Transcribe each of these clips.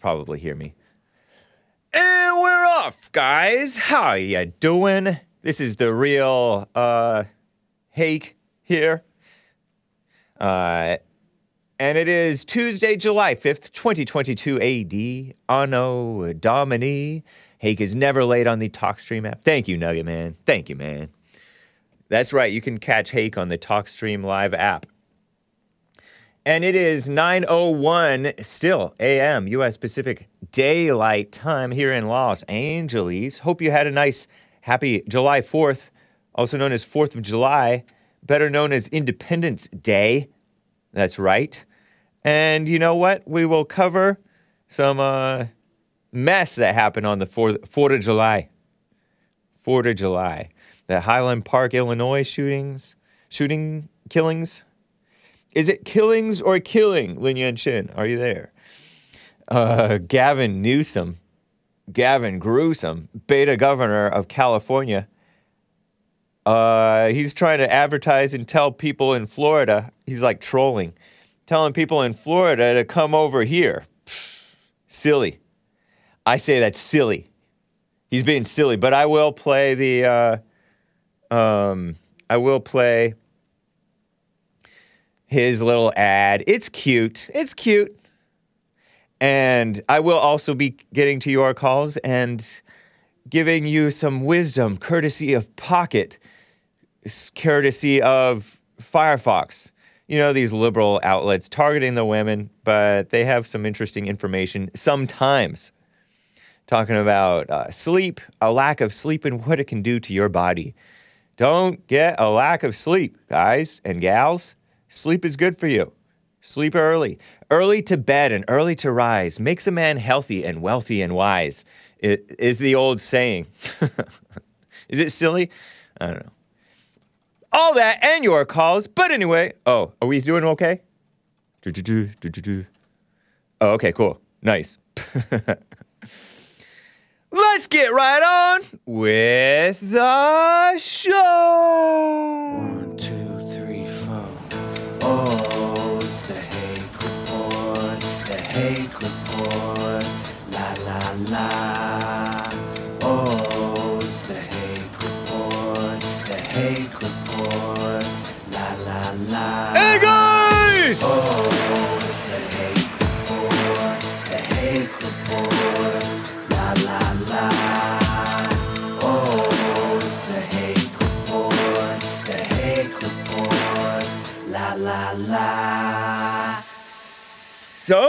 probably hear me. And we're off, guys. How ya doing? This is the real uh Hake here. Uh and it is Tuesday, July 5th, 2022 AD. Anno Domini. Hake is never late on the TalkStream app. Thank you, Nugget Man. Thank you, man. That's right. You can catch Hake on the TalkStream Live app. And it is 9:01 still a.m. U.S. Pacific Daylight Time here in Los Angeles. Hope you had a nice, happy July 4th, also known as 4th of July, better known as Independence Day. That's right. And you know what? We will cover some uh, mess that happened on the 4th, 4th of July. 4th of July. The Highland Park, Illinois shootings, shooting killings. Is it killings or killing, Lin Yan? Are you there? Uh, Gavin Newsom, Gavin Gruesome, beta governor of California. Uh, he's trying to advertise and tell people in Florida, he's like trolling, telling people in Florida to come over here. Pfft, silly. I say that's silly. He's being silly, but I will play the, uh, um, I will play his little ad. It's cute. It's cute. And I will also be getting to your calls and giving you some wisdom, courtesy of Pocket, courtesy of Firefox. You know, these liberal outlets targeting the women, but they have some interesting information sometimes. Talking about uh, sleep, a lack of sleep, and what it can do to your body. Don't get a lack of sleep, guys and gals. Sleep is good for you. Sleep early. Early to bed and early to rise makes a man healthy and wealthy and wise, it is the old saying. is it silly? I don't know. All that and your calls. But anyway, oh, are we doing okay? Oh, okay, cool. Nice. Let's get right on with the show. One, two. Oh, it's the Hake Report, the Hake Report, la la la. So,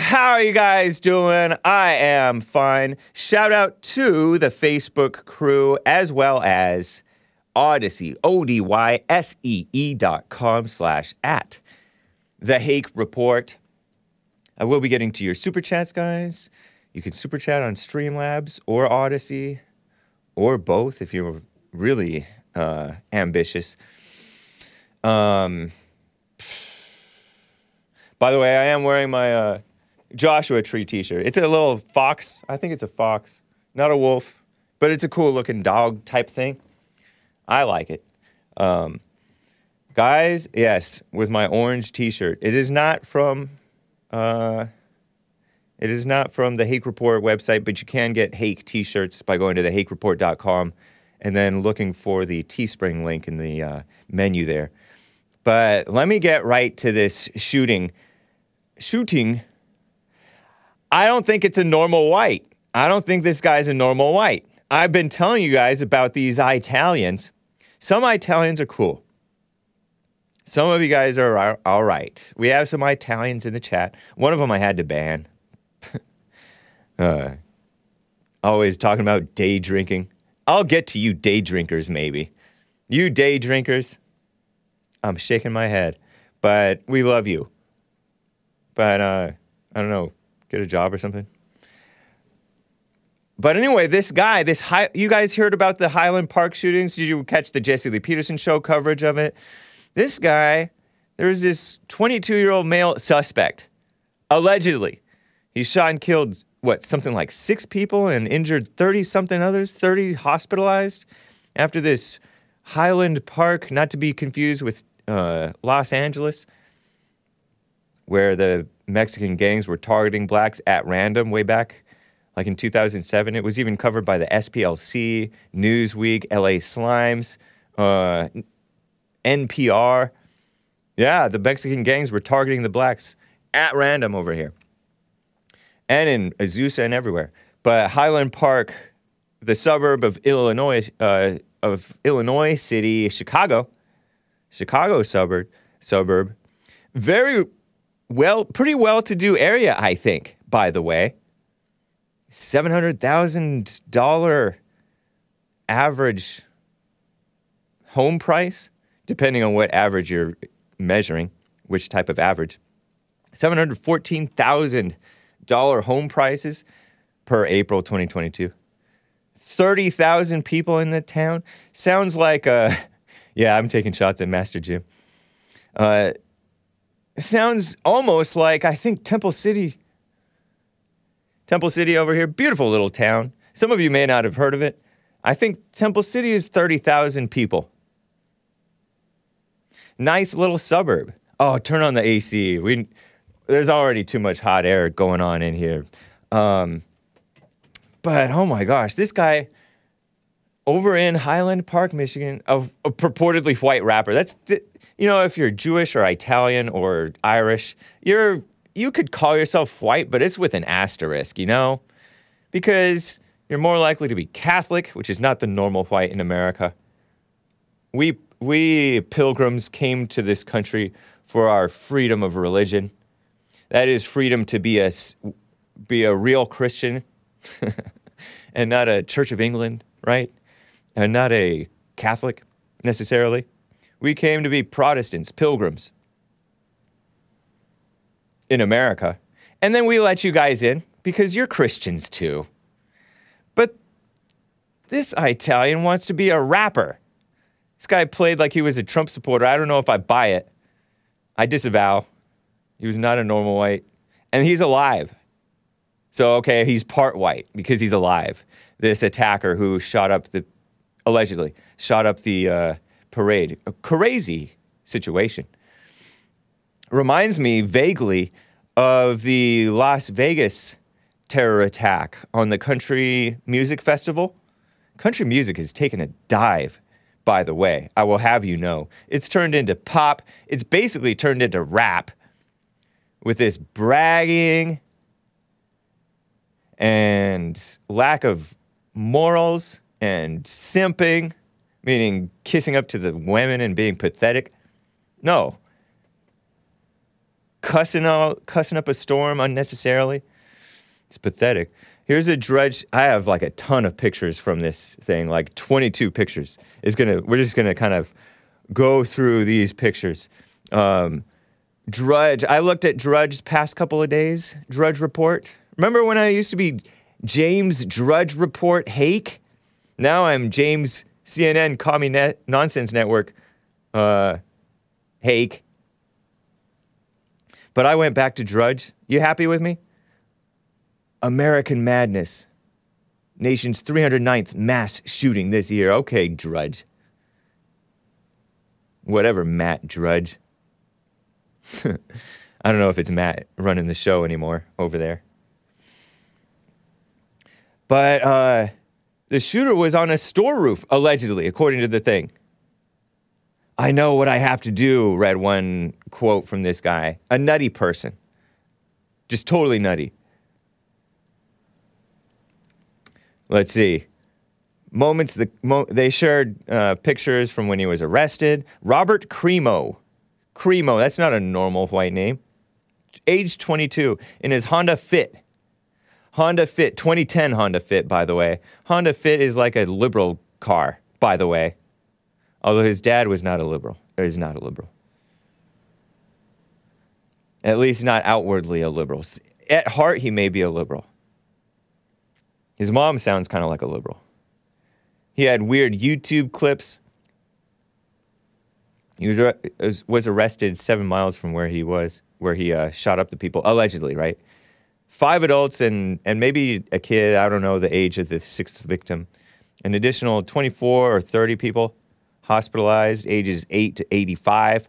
how are you guys doing? I am fine. Shout out to the Facebook crew as well as Odysee, O D Y S E E dot com slash at the Hake Report. I will be getting to your super chats, guys. You can super chat on Streamlabs or Odysee or both if you're really uh, ambitious. Um, by the way, I am wearing my uh, Joshua Tree T-shirt. It's a little fox. I think it's a fox, not a wolf, but it's a cool looking dog type thing. I like it. Um, guys, yes, with my orange T-shirt. It is not from. Uh, it is not from the Hake Report website, but you can get Hake T-shirts by going to thehakereport.com and then looking for the Teespring link in the uh, menu there. But let me get right to this shooting. Shooting. I don't think it's a normal white. I don't think this guy's a normal white. I've been telling you guys about these Italians. Some Italians are cool. Some of you guys are all- right. We have some Italians in the chat. One of them I had to ban. uh, always talking about day drinking. I'll get to you day drinkers, maybe. You day drinkers. I'm shaking my head, but we love you. But uh, I don't know, get a job or something. But anyway, this guy, this high, you guys heard about the Highland Park shootings? Did you catch the Jesse Lee Peterson show coverage of it? This guy, there was this 22 year old male suspect, allegedly. He shot and killed, what, something like six people and injured 30 something others, 30 hospitalized after this Highland Park, not to be confused with uh, Los Angeles. where the Mexican gangs were targeting blacks at random way back, like in 2007. It was even covered by the SPLC, Newsweek, LA Slimes, uh, NPR. Yeah, the Mexican gangs were targeting the blacks at random over here, and in Azusa and everywhere. But Highland Park, the suburb of Illinois, uh, of Illinois City, Chicago, Chicago suburb, suburb, very well, pretty well-to-do area, I think. By the way, seven hundred thousand dollar average home price, depending on what average you're measuring, which type of average. Seven hundred fourteen thousand dollar home prices per April 2022. 30,000 people in the town. Sounds like, uh, yeah, I'm taking shots at Master Jim. Uh, sounds almost like, I think, Temple City. Temple City over here, beautiful little town. Some of you may not have heard of it. I think Temple City is 30,000 people. Nice little suburb. Oh, turn on the AC. We, there's already too much hot air going on in here. Um, but oh my gosh, this guy over in Highland Park, Michigan, a, a purportedly white rapper. That's you know, if you're Jewish or Italian or Irish, you're you could call yourself white, but it's with an asterisk, you know, because you're more likely to be Catholic, which is not the normal white in America. We we pilgrims came to this country for our freedom of religion. That is freedom to be a be a real Christian and not a Church of England, right? And not a Catholic necessarily. We came to be Protestants, pilgrims in America. And then we let you guys in because you're Christians too. But this Italian wants to be a rapper. This guy played like he was a Trump supporter. I don't know if I buy it. I disavow. He was not a normal white. And he's alive. So, okay, he's part white because he's alive. This attacker who shot up the, allegedly, shot up the uh, parade. A crazy situation. Reminds me vaguely of the Las Vegas terror attack on the Country Music Festival. Country music has taken a dive, by the way. I will have you know. It's turned into pop, it's basically turned into rap with this bragging and lack of morals and simping, meaning kissing up to the women and being pathetic. No. Cussing, out, cussing up a storm unnecessarily. It's pathetic. Here's a drudge. I have like a ton of pictures from this thing, like 22 pictures. It's gonna. We're just gonna kind of go through these pictures. Um, Drudge. I looked at Drudge's past couple of days. Drudge report. Remember when I used to be James Drudge Report Hake? Now I'm James CNN Commie Net Nonsense Network uh, Hake. But I went back to Drudge. You happy with me? American Madness. Nation's 309th mass shooting this year. Okay, Drudge. Whatever, Matt Drudge. I don't know if it's Matt running the show anymore over there. But uh, the shooter was on a store roof, allegedly, according to the thing. I know what I have to do, read one quote from this guy. A nutty person. Just totally nutty. Let's see. Moments, the, mo- they shared uh, pictures from when he was arrested. Robert Crimo. Crimo, that's not a normal white name. Age 22, in his Honda Fit. Honda Fit, 2010 Honda Fit, by the way. Honda Fit is like a liberal car, by the way. Although his dad was not a liberal, or is not a liberal. At least not outwardly a liberal. At heart, he may be a liberal. His mom sounds kind of like a liberal. He had weird YouTube clips. He was, was arrested seven miles from where he was, where he uh, shot up the people, allegedly, right? Five adults and, and maybe a kid, I don't know the age of the sixth victim. An additional 24 or 30 people hospitalized, ages 8 to 85.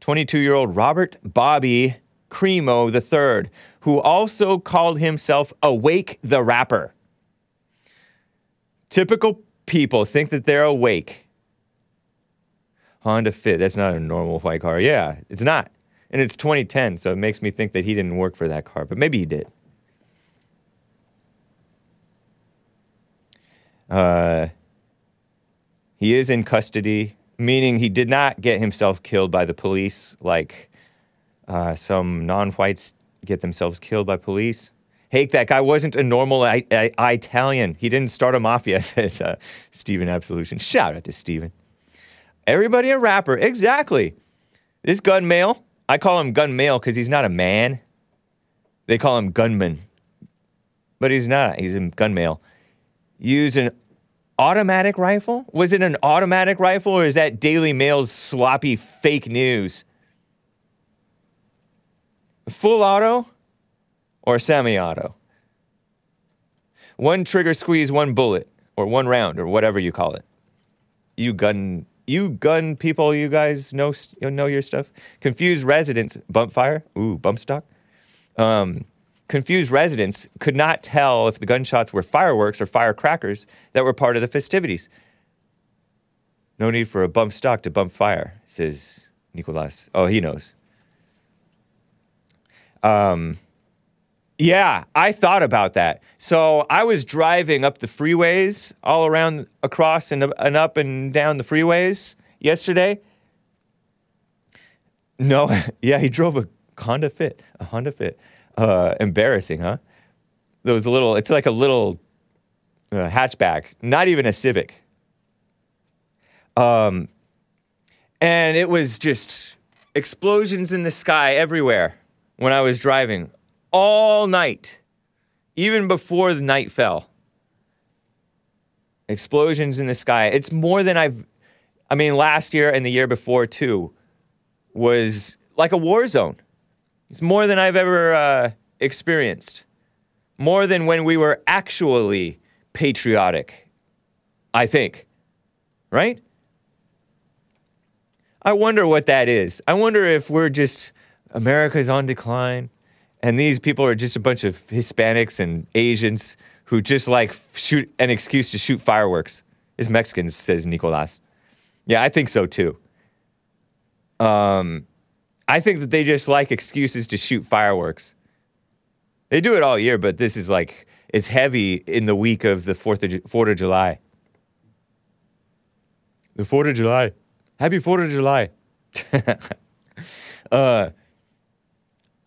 22 year old Robert Bobby Cremo III, who also called himself Awake the Rapper. Typical people think that they're awake. Honda Fit, that's not a normal white car. Yeah, it's not. And it's 2010, so it makes me think that he didn't work for that car, but maybe he did. Uh, he is in custody, meaning he did not get himself killed by the police like uh, some non whites get themselves killed by police. Hake, that guy wasn't a normal I- I- Italian. He didn't start a mafia, says uh, Stephen Absolution. Shout out to Stephen. Everybody a rapper. Exactly. This gun male, I call him gun male because he's not a man. They call him gunman. But he's not. He's a gun male. Use an automatic rifle? Was it an automatic rifle or is that Daily Mail's sloppy fake news? Full auto or semi auto? One trigger squeeze, one bullet, or one round, or whatever you call it. You gun, you gun people, you guys know know your stuff. Confused residents, bump fire, ooh, bump stock. Um, confused residents could not tell if the gunshots were fireworks or firecrackers that were part of the festivities. No need for a bump stock to bump fire, says Nicolas. Oh, he knows. Um, yeah, I thought about that. So I was driving up the freeways all around, across, and, and up and down the freeways yesterday. No, yeah, he drove a Honda Fit, a Honda Fit. Uh, embarrassing, huh? Those little, it's like a little uh, hatchback, not even a Civic. Um, and it was just explosions in the sky everywhere when I was driving all night, even before the night fell. Explosions in the sky. It's more than I've, I mean, last year and the year before too was like a war zone. It's more than I've ever uh, experienced. More than when we were actually patriotic, I think. Right? I wonder what that is. I wonder if we're just, America's on decline, and these people are just a bunch of Hispanics and Asians who just like shoot an excuse to shoot fireworks. It's Mexicans, says Nicolas. Yeah, I think so too. Um, I think that they just like excuses to shoot fireworks. They do it all year, but this is like it's heavy in the week of the Fourth of, Fourth of July. The Fourth of July. Happy Fourth of July. uh,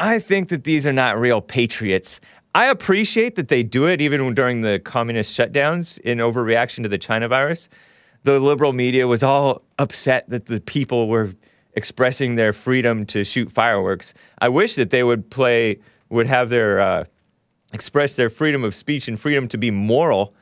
I think that these are not real patriots. I appreciate that they do it even during the communist shutdowns in overreaction to the China virus. The liberal media was all upset that the people were expressing their freedom to shoot fireworks. I wish that they would play, would have their, uh, express their freedom of speech and freedom to be moral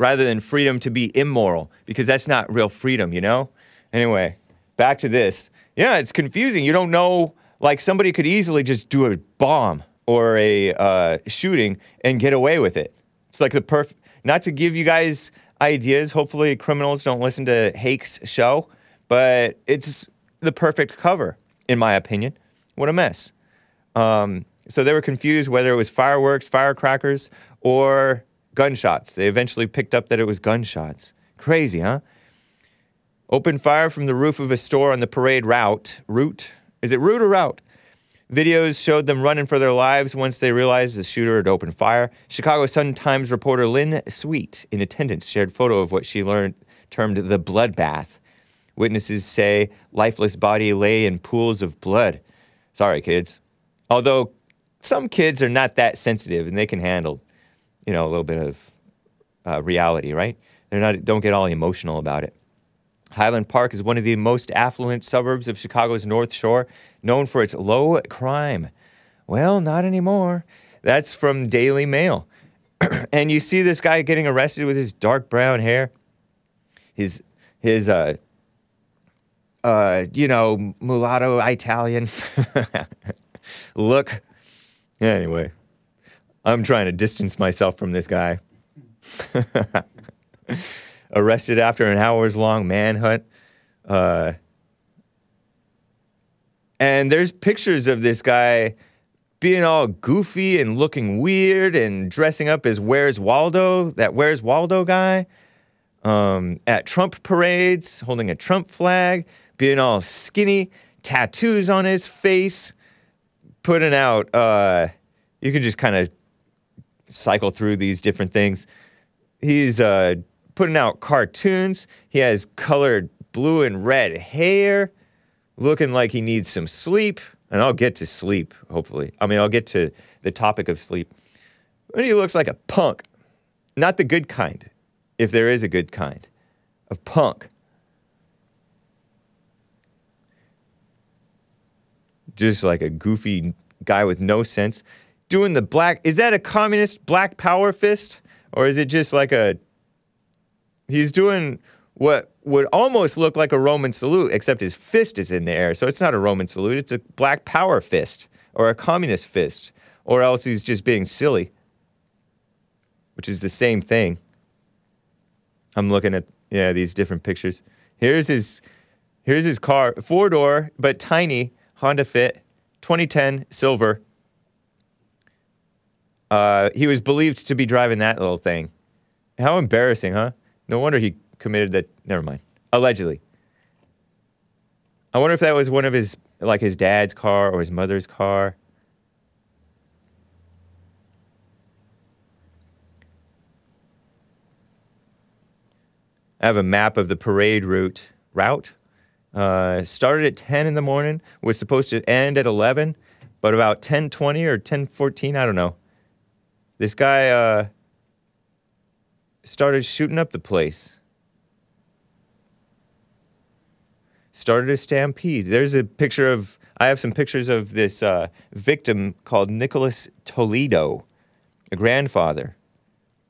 rather than freedom to be immoral, because that's not real freedom, you know? Anyway, back to this. Yeah, it's confusing. You don't know, like, somebody could easily just do a bomb or a uh, shooting and get away with it. It's like the perfect, not to give you guys ideas. Hopefully, criminals don't listen to Hake's show, but it's the perfect cover, in my opinion. What a mess. Um, so they were confused whether it was fireworks, firecrackers, or gunshots. They eventually picked up that it was gunshots. Crazy, huh? Opened fire from the roof of a store on the parade route. Route? Is it route or out? Videos showed them running for their lives once they realized the shooter had opened fire. Chicago Sun-Times reporter Lynn Sweet, in attendance, shared photo of what she learned termed the bloodbath. Witnesses say lifeless body lay in pools of blood. Sorry, kids. Although some kids are not that sensitive and they can handle, you know, a little bit of uh, reality, right? They're not don't get all emotional about it. Highland Park is one of the most affluent suburbs of Chicago's North Shore, known for its low crime. Well, not anymore. That's from Daily Mail. and you see this guy getting arrested with his dark brown hair, his his uh, uh, you know, mulatto Italian look. Anyway, I'm trying to distance myself from this guy. Arrested after an hours long manhunt. Uh, and there's pictures of this guy being all goofy and looking weird and dressing up as Where's Waldo, that Where's Waldo guy, um, at Trump parades, holding a Trump flag, being all skinny, tattoos on his face, putting out, uh, you can just kind of cycle through these different things. He's uh, putting out cartoons. He has colored blue and red hair, looking like he needs some sleep. And I'll get to sleep, hopefully. I mean, I'll get to the topic of sleep. But he looks like a punk. Not the good kind, if there is a good kind of punk. Just like a goofy guy with no sense. Doing the black, is that a communist black power fist? Or is it just like a, he's doing what would almost look like a Roman salute, except his fist is in the air. So it's not a Roman salute, it's a black power fist or a communist fist, or else he's just being silly, which is the same thing. I'm looking at yeah these different pictures. Here's his here's his car, four door but tiny Honda Fit, 2010 silver. Uh, he was believed to be driving that little thing. How embarrassing, huh? No wonder he committed that. Never mind. Allegedly. I wonder if that was one of his, like his dad's car or his mother's car. I have a map of the parade route. Route. Uh, started at 10 in the morning. Was supposed to end at 11, but about 10:20 or 10:14, I don't know. This guy uh, started shooting up the place. started a stampede. There's a picture of, I have some pictures of this uh, victim called Nicholas Toledo, a grandfather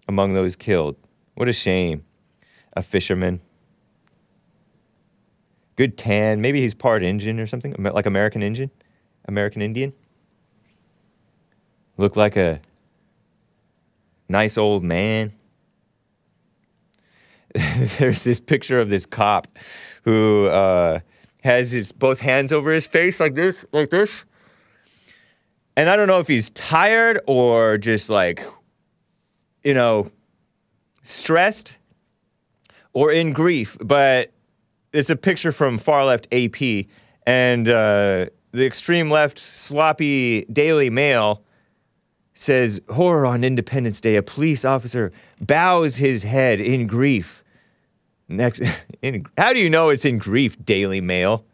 among those killed. What a shame. A fisherman. Good tan. Maybe he's part Indian or something, like American Indian, American Indian. Looked like a nice old man. There's this picture of this cop who uh, has his both hands over his face like this, like this. And I don't know if he's tired or just like, you know, stressed or in grief, but it's a picture from far left AP and uh, the extreme left sloppy Daily Mail says horror on Independence Day. A police officer bows his head in grief Next, in, how do you know it's in grief? Daily Mail.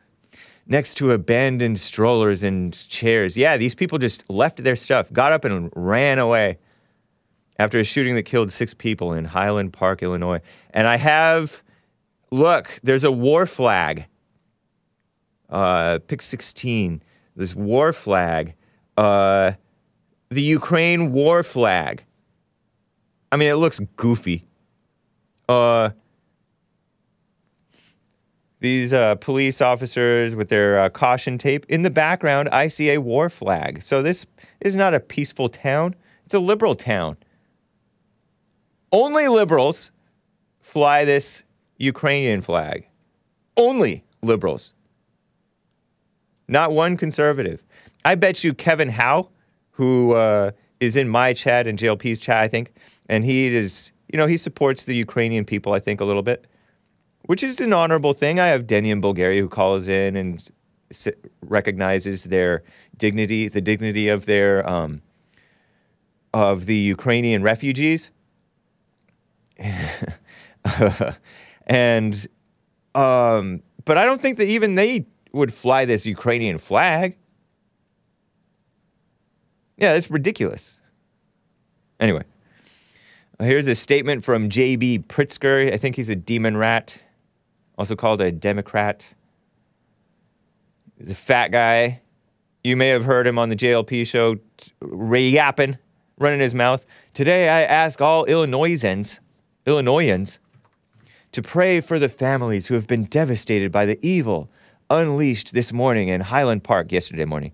Next to abandoned strollers and chairs. Yeah, these people just left their stuff, got up and ran away after a shooting that killed six people in Highland Park, Illinois. And I have, look, there's a war flag. Uh, pick 16. This war flag. Uh, the Ukraine war flag. I mean, it looks goofy. Uh, these uh, police officers with their uh, caution tape. In the background, I see a war flag. So this is not a peaceful town, it's a liberal town. Only liberals fly this Ukrainian flag. Only liberals. Not one conservative. I bet you Kevin Howe, who uh, is in my chat and JLP's chat, I think, and he is, you know, he supports the Ukrainian people, I think, a little bit which is an honorable thing. I have Denny in Bulgaria who calls in and recognizes their dignity, the dignity of their um, of the Ukrainian refugees, and um, but I don't think that even they would fly this Ukrainian flag. Yeah, it's ridiculous. Anyway, here's a statement from J.B. Pritzker. I think he's a demon rat also called a Democrat. He's a fat guy. You may have heard him on the JLP show yapping, running his mouth. Today, I ask all Illinoisans, Illinoisans, to pray for the families who have been devastated by the evil unleashed this morning in Highland Park yesterday morning.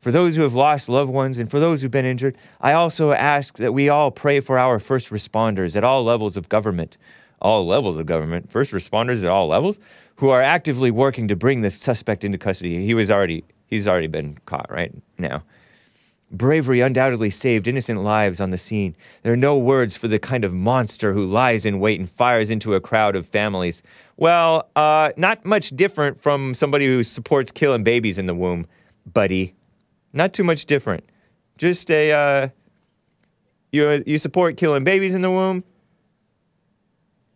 For those who have lost loved ones and for those who've been injured, I also ask that we all pray for our first responders at all levels of government all levels of government, first responders at all levels, who are actively working to bring the suspect into custody. He was already he's already been caught right now. Bravery undoubtedly saved innocent lives on the scene. There are no words for the kind of monster who lies in wait and fires into a crowd of families. Well, uh, not much different from somebody who supports killing babies in the womb, buddy. Not too much different. Just a, uh, you, you support killing babies in the womb.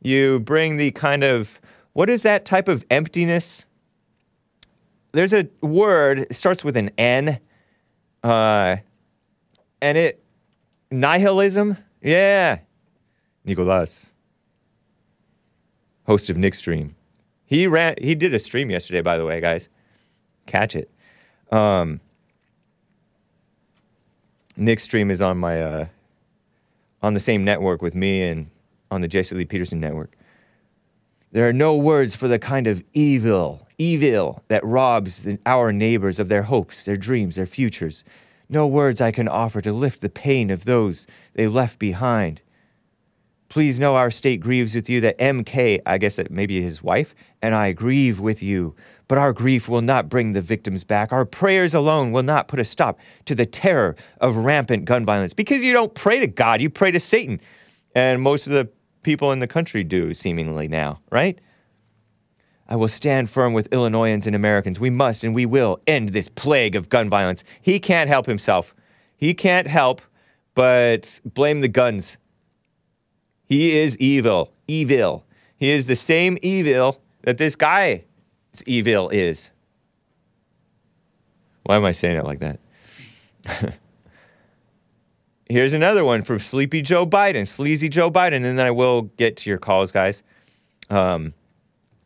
You bring the kind of, what is that type of emptiness? There's a word, it starts with an N uh, and it nihilism, yeah. Nicolas, host of Nick Stream, he ran. He did a stream yesterday, by the way, guys. Catch it. Um, Nick Stream is on my uh, on the same network with me and on the Jesse Lee Peterson network. There are no words for the kind of evil evil that robs the, our neighbors of their hopes, their dreams, their futures. No words I can offer to lift the pain of those they left behind. Please know our state grieves with you that MK, I guess that maybe his wife, and I grieve with you. But our grief will not bring the victims back. Our prayers alone will not put a stop to the terror of rampant gun violence. Because you don't pray to God, you pray to Satan. And most of the people in the country do, seemingly now, right? I will stand firm with Illinoisans and Americans. We must and we will end this plague of gun violence. He can't help himself. He can't help but blame the guns. He is evil. Evil. He is the same evil that this guy's evil is. Why am I saying it like that? Here's another one from Sleepy Joe Biden, Sleazy Joe Biden, and then I will get to your calls, guys. Um,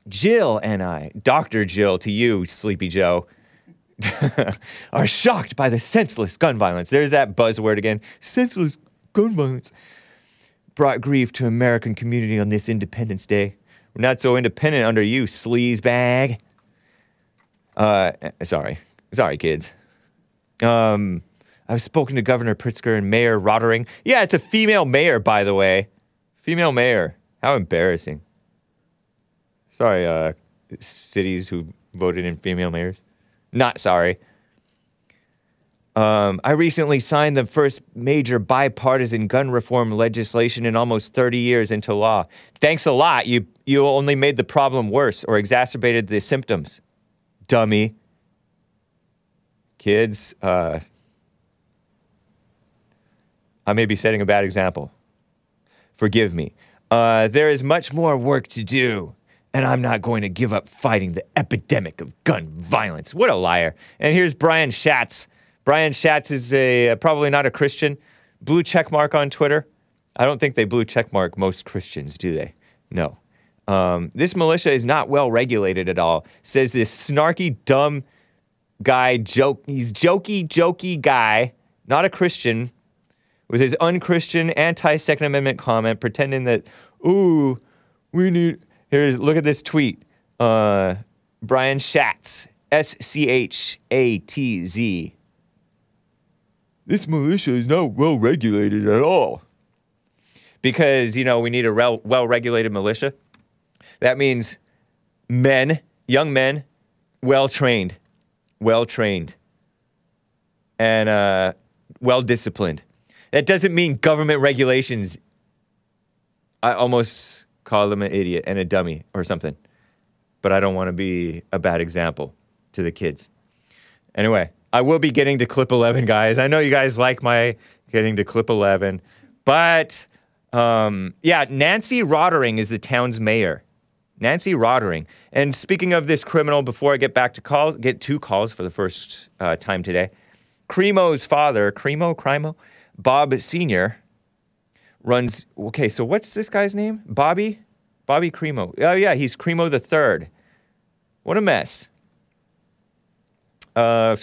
Jill and I, Dr. Jill to you, Sleepy Joe, are shocked by the senseless gun violence. There's that buzzword again senseless gun violence. Brought grief to American community on this Independence Day. We're not so independent under you, sleaze bag. Uh, sorry. Sorry, kids. Um, I've spoken to Governor Pritzker and Mayor Rotering. Yeah, it's a female mayor, by the way. Female mayor. How embarrassing. Sorry, uh, cities who voted in female mayors. Not sorry. Um, I recently signed the first major bipartisan gun reform legislation in almost 30 years into law. Thanks a lot. You you only made the problem worse or exacerbated the symptoms. Dummy. Kids, uh, I may be setting a bad example. Forgive me. Uh, there is much more work to do and I'm not going to give up fighting the epidemic of gun violence. What a liar. And here's Brian Schatz. Brian Schatz is a uh, probably not a Christian. Blue check mark on Twitter. I don't think they blue check mark most Christians, do they? No. Um, this militia is not well regulated at all. Says this snarky, dumb guy, joke. He's jokey, jokey guy, not a Christian, with his unchristian anti Second Amendment comment, pretending that, ooh, we need Here's look at this tweet. Uh, Brian Schatz, S C H A T Z. This militia is not well regulated at all. Because, you know, we need a rel- well regulated militia. That means men, young men, well trained, well trained, and uh, well disciplined. That doesn't mean government regulations. I almost call them an idiot and a dummy or something. But I don't want to be a bad example to the kids. Anyway, I will be getting to clip 11, guys. I know you guys like my getting to clip 11, but um, yeah, Nancy Rotering is the town's mayor. Nancy Rotering. And speaking of this criminal, before I get back to calls, get two calls for the first uh, time today. Cremo's father, Cremo, Crimo, Bob Sr., runs. Okay, so what's this guy's name? Bobby? Bobby Cremo. Oh, yeah, he's Cremo the Third. What a mess. Uh,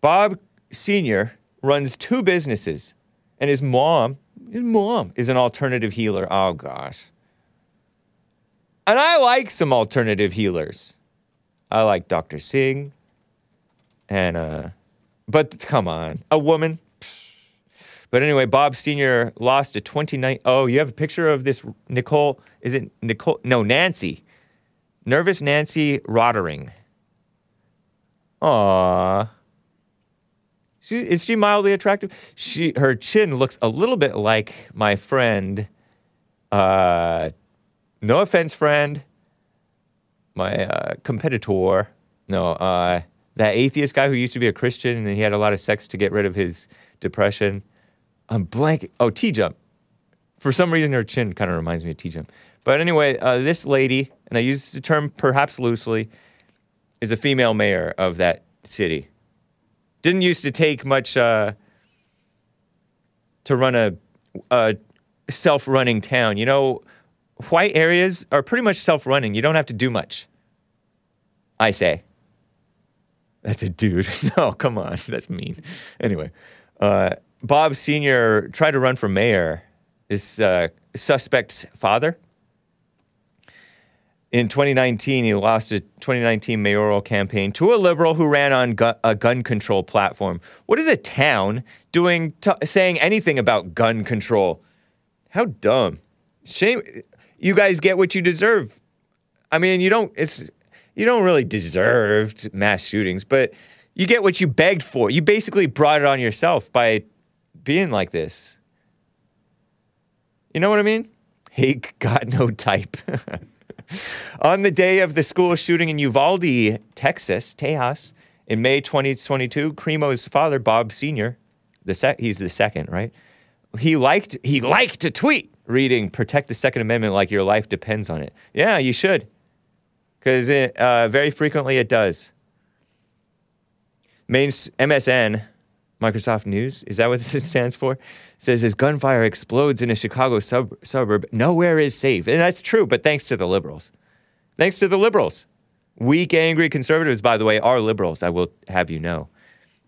Bob Sr. runs two businesses, and his mom, his mom is an alternative healer. Oh, gosh. And I like some alternative healers. I like Dr. Singh. And, uh, but come on, a woman, but anyway, Bob Sr. lost a 29. Oh, you have a picture of this Nicole. Is it Nicole? No, Nancy. Nervous Nancy Rotering. Aww. She, is she mildly attractive? She her chin looks a little bit like my friend. Uh, no offense, friend. My uh, competitor. No, uh, that atheist guy who used to be a Christian and he had a lot of sex to get rid of his depression. I'm blank. Oh, TJump. For some reason, her chin kind of reminds me of TJump. But anyway, uh, this lady, and I use the term perhaps loosely, is a female mayor of that city. Didn't used to take much uh, to run a, a self running town. You know, white areas are pretty much self running. You don't have to do much. I say. That's a dude. no, come on. That's mean. Anyway, uh, Bob Sr. tried to run for mayor. His uh, suspect's father. In 2019, he lost a 2019 mayoral campaign to a liberal who ran on gu- a gun control platform. What is a town doing, t- saying anything about gun control? How dumb. Shame. You guys get what you deserve. I mean, you don't, it's, you don't really deserve mass shootings, but you get what you begged for. You basically brought it on yourself by being like this. You know what I mean? He got no type. On the day of the school shooting in Uvalde, Texas, Tejas, in May 2022, Crimo's father, Bob Sr., the sec- he's the second, right? He liked he liked to tweet reading "Protect the Second Amendment like your life depends on it." Yeah, you should, because uh, very frequently it does. Main MSN, Microsoft News, is that what this stands for? Says as gunfire explodes in a Chicago sub- suburb, nowhere is safe. And that's true, but thanks to the liberals. Thanks to the liberals. Weak, angry conservatives, by the way, are liberals, I will have you know.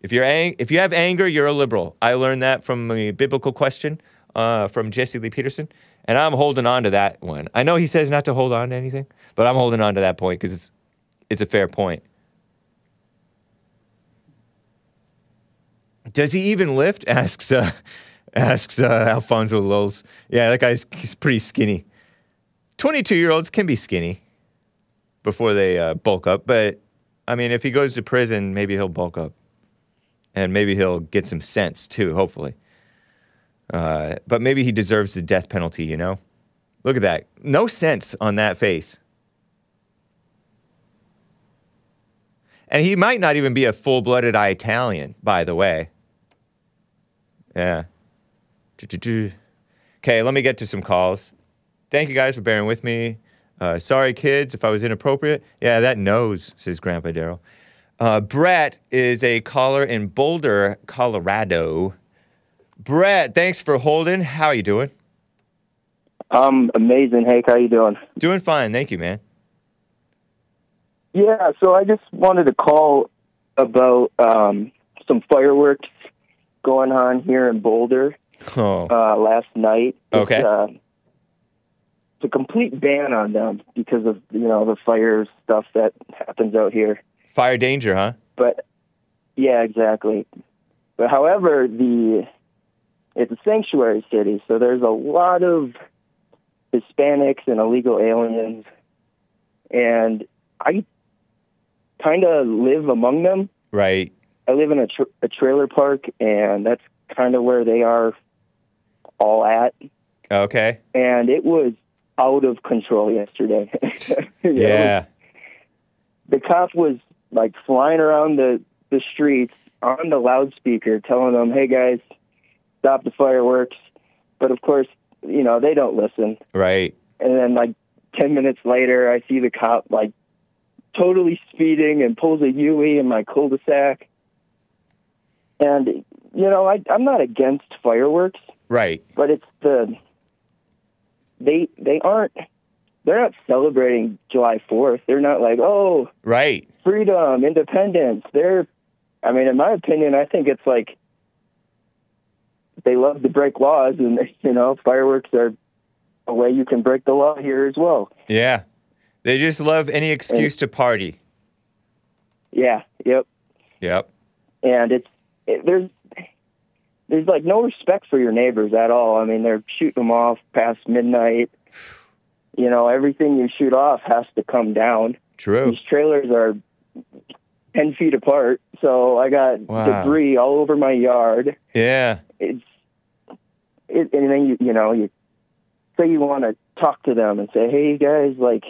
If, you're ang- if you have anger, you're a liberal. I learned that from a biblical question uh, from Jesse Lee Peterson, and I'm holding on to that one. I know he says not to hold on to anything, but I'm holding on to that point because it's, it's a fair point. Does he even lift? Asks uh, asks uh, Alfonso Lulz. Yeah, that guy's he's pretty skinny. Twenty-two year olds can be skinny before they uh, bulk up, but I mean, if he goes to prison, maybe he'll bulk up, and maybe he'll get some sense too. Hopefully, uh, but maybe he deserves the death penalty. You know, look at that. No sense on that face. And he might not even be a full blooded Italian, by the way. Yeah. Okay, let me get to some calls. Thank you guys for bearing with me. Uh, sorry, kids, if I was inappropriate. Yeah, that knows, says Grandpa Daryl. Uh, Brett is a caller in Boulder, Colorado. Brett, thanks for holding. How are you doing? I'm um, amazing. Hank, how you doing? Doing fine, thank you, man. Yeah, so I just wanted to call about um, some fireworks going on here in Boulder Oh, uh, last night. It's, Okay. uh, it's a complete ban on them because of you know the fire stuff that happens out here. fire danger, huh? But yeah, exactly. But however, the it's a sanctuary city, so there's a lot of Hispanics and illegal aliens, and I kind of live among them. Right. I live in a, tr- a trailer park, and that's kind of where they are all at. Okay. And it was out of control yesterday. You know, Yeah. the cop was like flying around the the streets on the loudspeaker, telling them, "Hey guys, stop the fireworks." But of course, you know they don't listen. Right. And then like ten minutes later, I see the cop like totally speeding and pulls a Yui in my cul-de-sac. And you know, I, I'm not against fireworks, Right. but it's the they they aren't they're not celebrating July Fourth. They're not like, oh, Right. freedom, independence. They're, I mean, in my opinion, I think it's like they love to break laws, and you know, fireworks are a way you can break the law here as well. Yeah. They just love any excuse to party. Yeah, yep. Yep. And it's it, there's there's like no respect for your neighbors at all. I mean, they're shooting them off past midnight. You know, everything you shoot off has to come down. True. These trailers are ten feet apart. So I got Wow. debris all over my yard. Yeah. It's it, and then you you know you say you want to talk to them and say, hey guys, like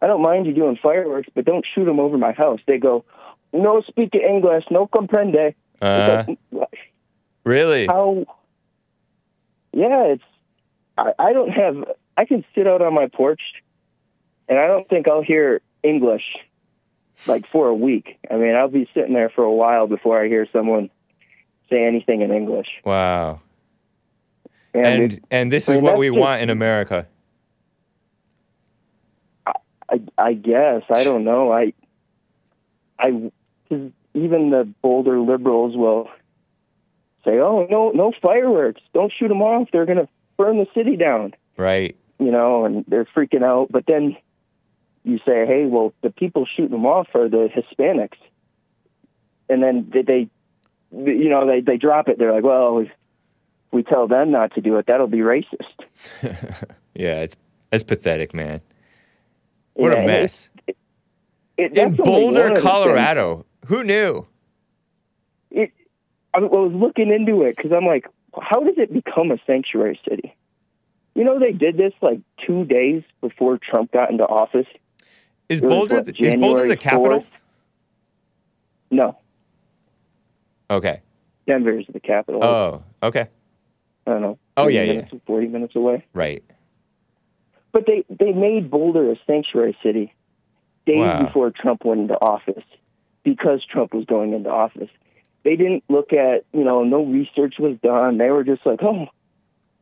I don't mind you doing fireworks, but don't shoot them over my house. They go, no speak English, no comprende. Uh, like, really? how yeah it's I, I don't have i can sit out on my porch and i don't think i'll hear english like for a week i mean i'll be sitting there for a while before i hear someone say anything in english Wow. and, And it- and this I is what we just- want in America. I, I guess i don't know i i 'cause even the Boulder liberals will say oh no no fireworks don't shoot them off they're going to burn the city down Right. you know, and they're freaking out. But then you say, hey, well, the people shooting them off are the Hispanics. And then they, they you know, they, they drop it. They're like, well, if we tell them not to do it, that'll be racist. Yeah, it's it's pathetic, man. What Yeah, a mess. It, it, In that's only one Boulder. Colorado. Who knew? It, I was looking into it because I'm like, how does it become a sanctuary city? You know, they did this like two days before Trump got into office. Is It was, Boulder what, th- Boulder the capital? 4th? No, Okay. Denver is the capital. Oh, okay. I don't know. Oh, 30 yeah, yeah. Forty minutes away. Right. But they they made Boulder a sanctuary city days Wow. before Trump went into office because Trump was going into office. They didn't look at you know no research was done. They were just like, oh,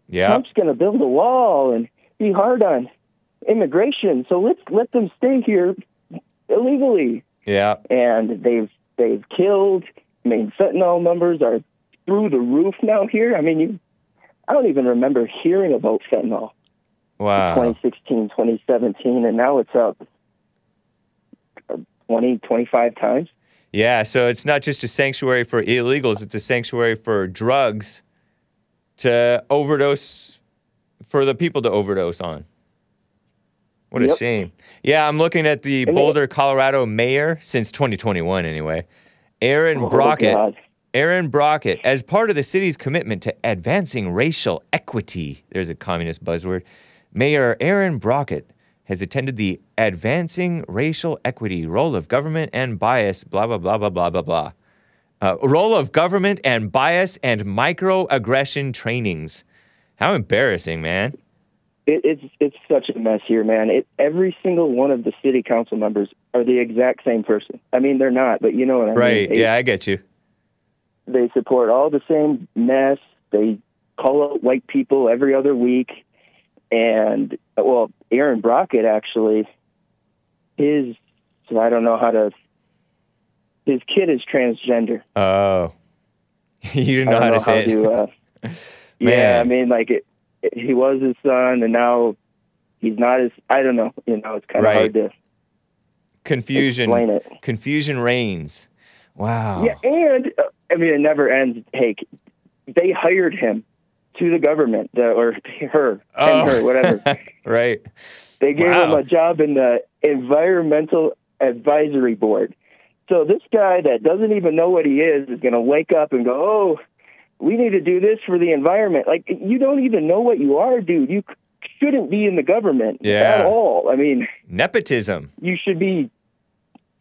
Yeah. Trump's going to build a wall and be hard on immigration, so let's let them stay here illegally. Yeah. And they've they've killed. I mean, fentanyl numbers are through the roof now here. I mean, you. I don't even remember hearing about fentanyl. Wow. 2016, 2017, and now it's up uh, 20, 25 times. Yeah, so it's not just a sanctuary for illegals, it's a sanctuary for drugs to overdose for the people to overdose on. What a Yep. shame. Yeah, I'm looking at the Boulder, Colorado mayor since 2021 anyway. Aaron Oh, Brockett. God. Aaron Brockett, as part of the city's commitment to advancing racial equity, there's a communist buzzword, Mayor Aaron Brockett has attended the Advancing Racial Equity Role of Government and Bias, blah, blah, blah, blah, blah, blah, blah. Uh, role of Government and Bias and Microaggression Trainings. How embarrassing, man. It, it's it's such a mess here, man. It, every single one of the city council members are the exact same person. I mean, they're not, but you know what I Right. mean. They, Yeah, I get you. They support all the same mess. They call out white people every other week, and well, Aaron Brockett actually, his I don't know how to. His kid is transgender. Oh. you didn't know how don't to say it. to, uh, yeah, I mean, like it, it- he was his son, and now he's not his. I don't know. You know, it's kind of Right. hard to Confusion. explain it. Confusion reigns. Wow. Yeah, and uh, I mean, it never ends. Hey, they hired him to the government, the, or her, Oh. her, whatever. right. They gave him a job in the environmental advisory board. So this guy that doesn't even know what he is is going to wake up and go, "Oh, we need to do this for the environment." Like you don't even know what you are, dude. You shouldn't be in the government Yeah. at all. I mean, Nepotism. you should be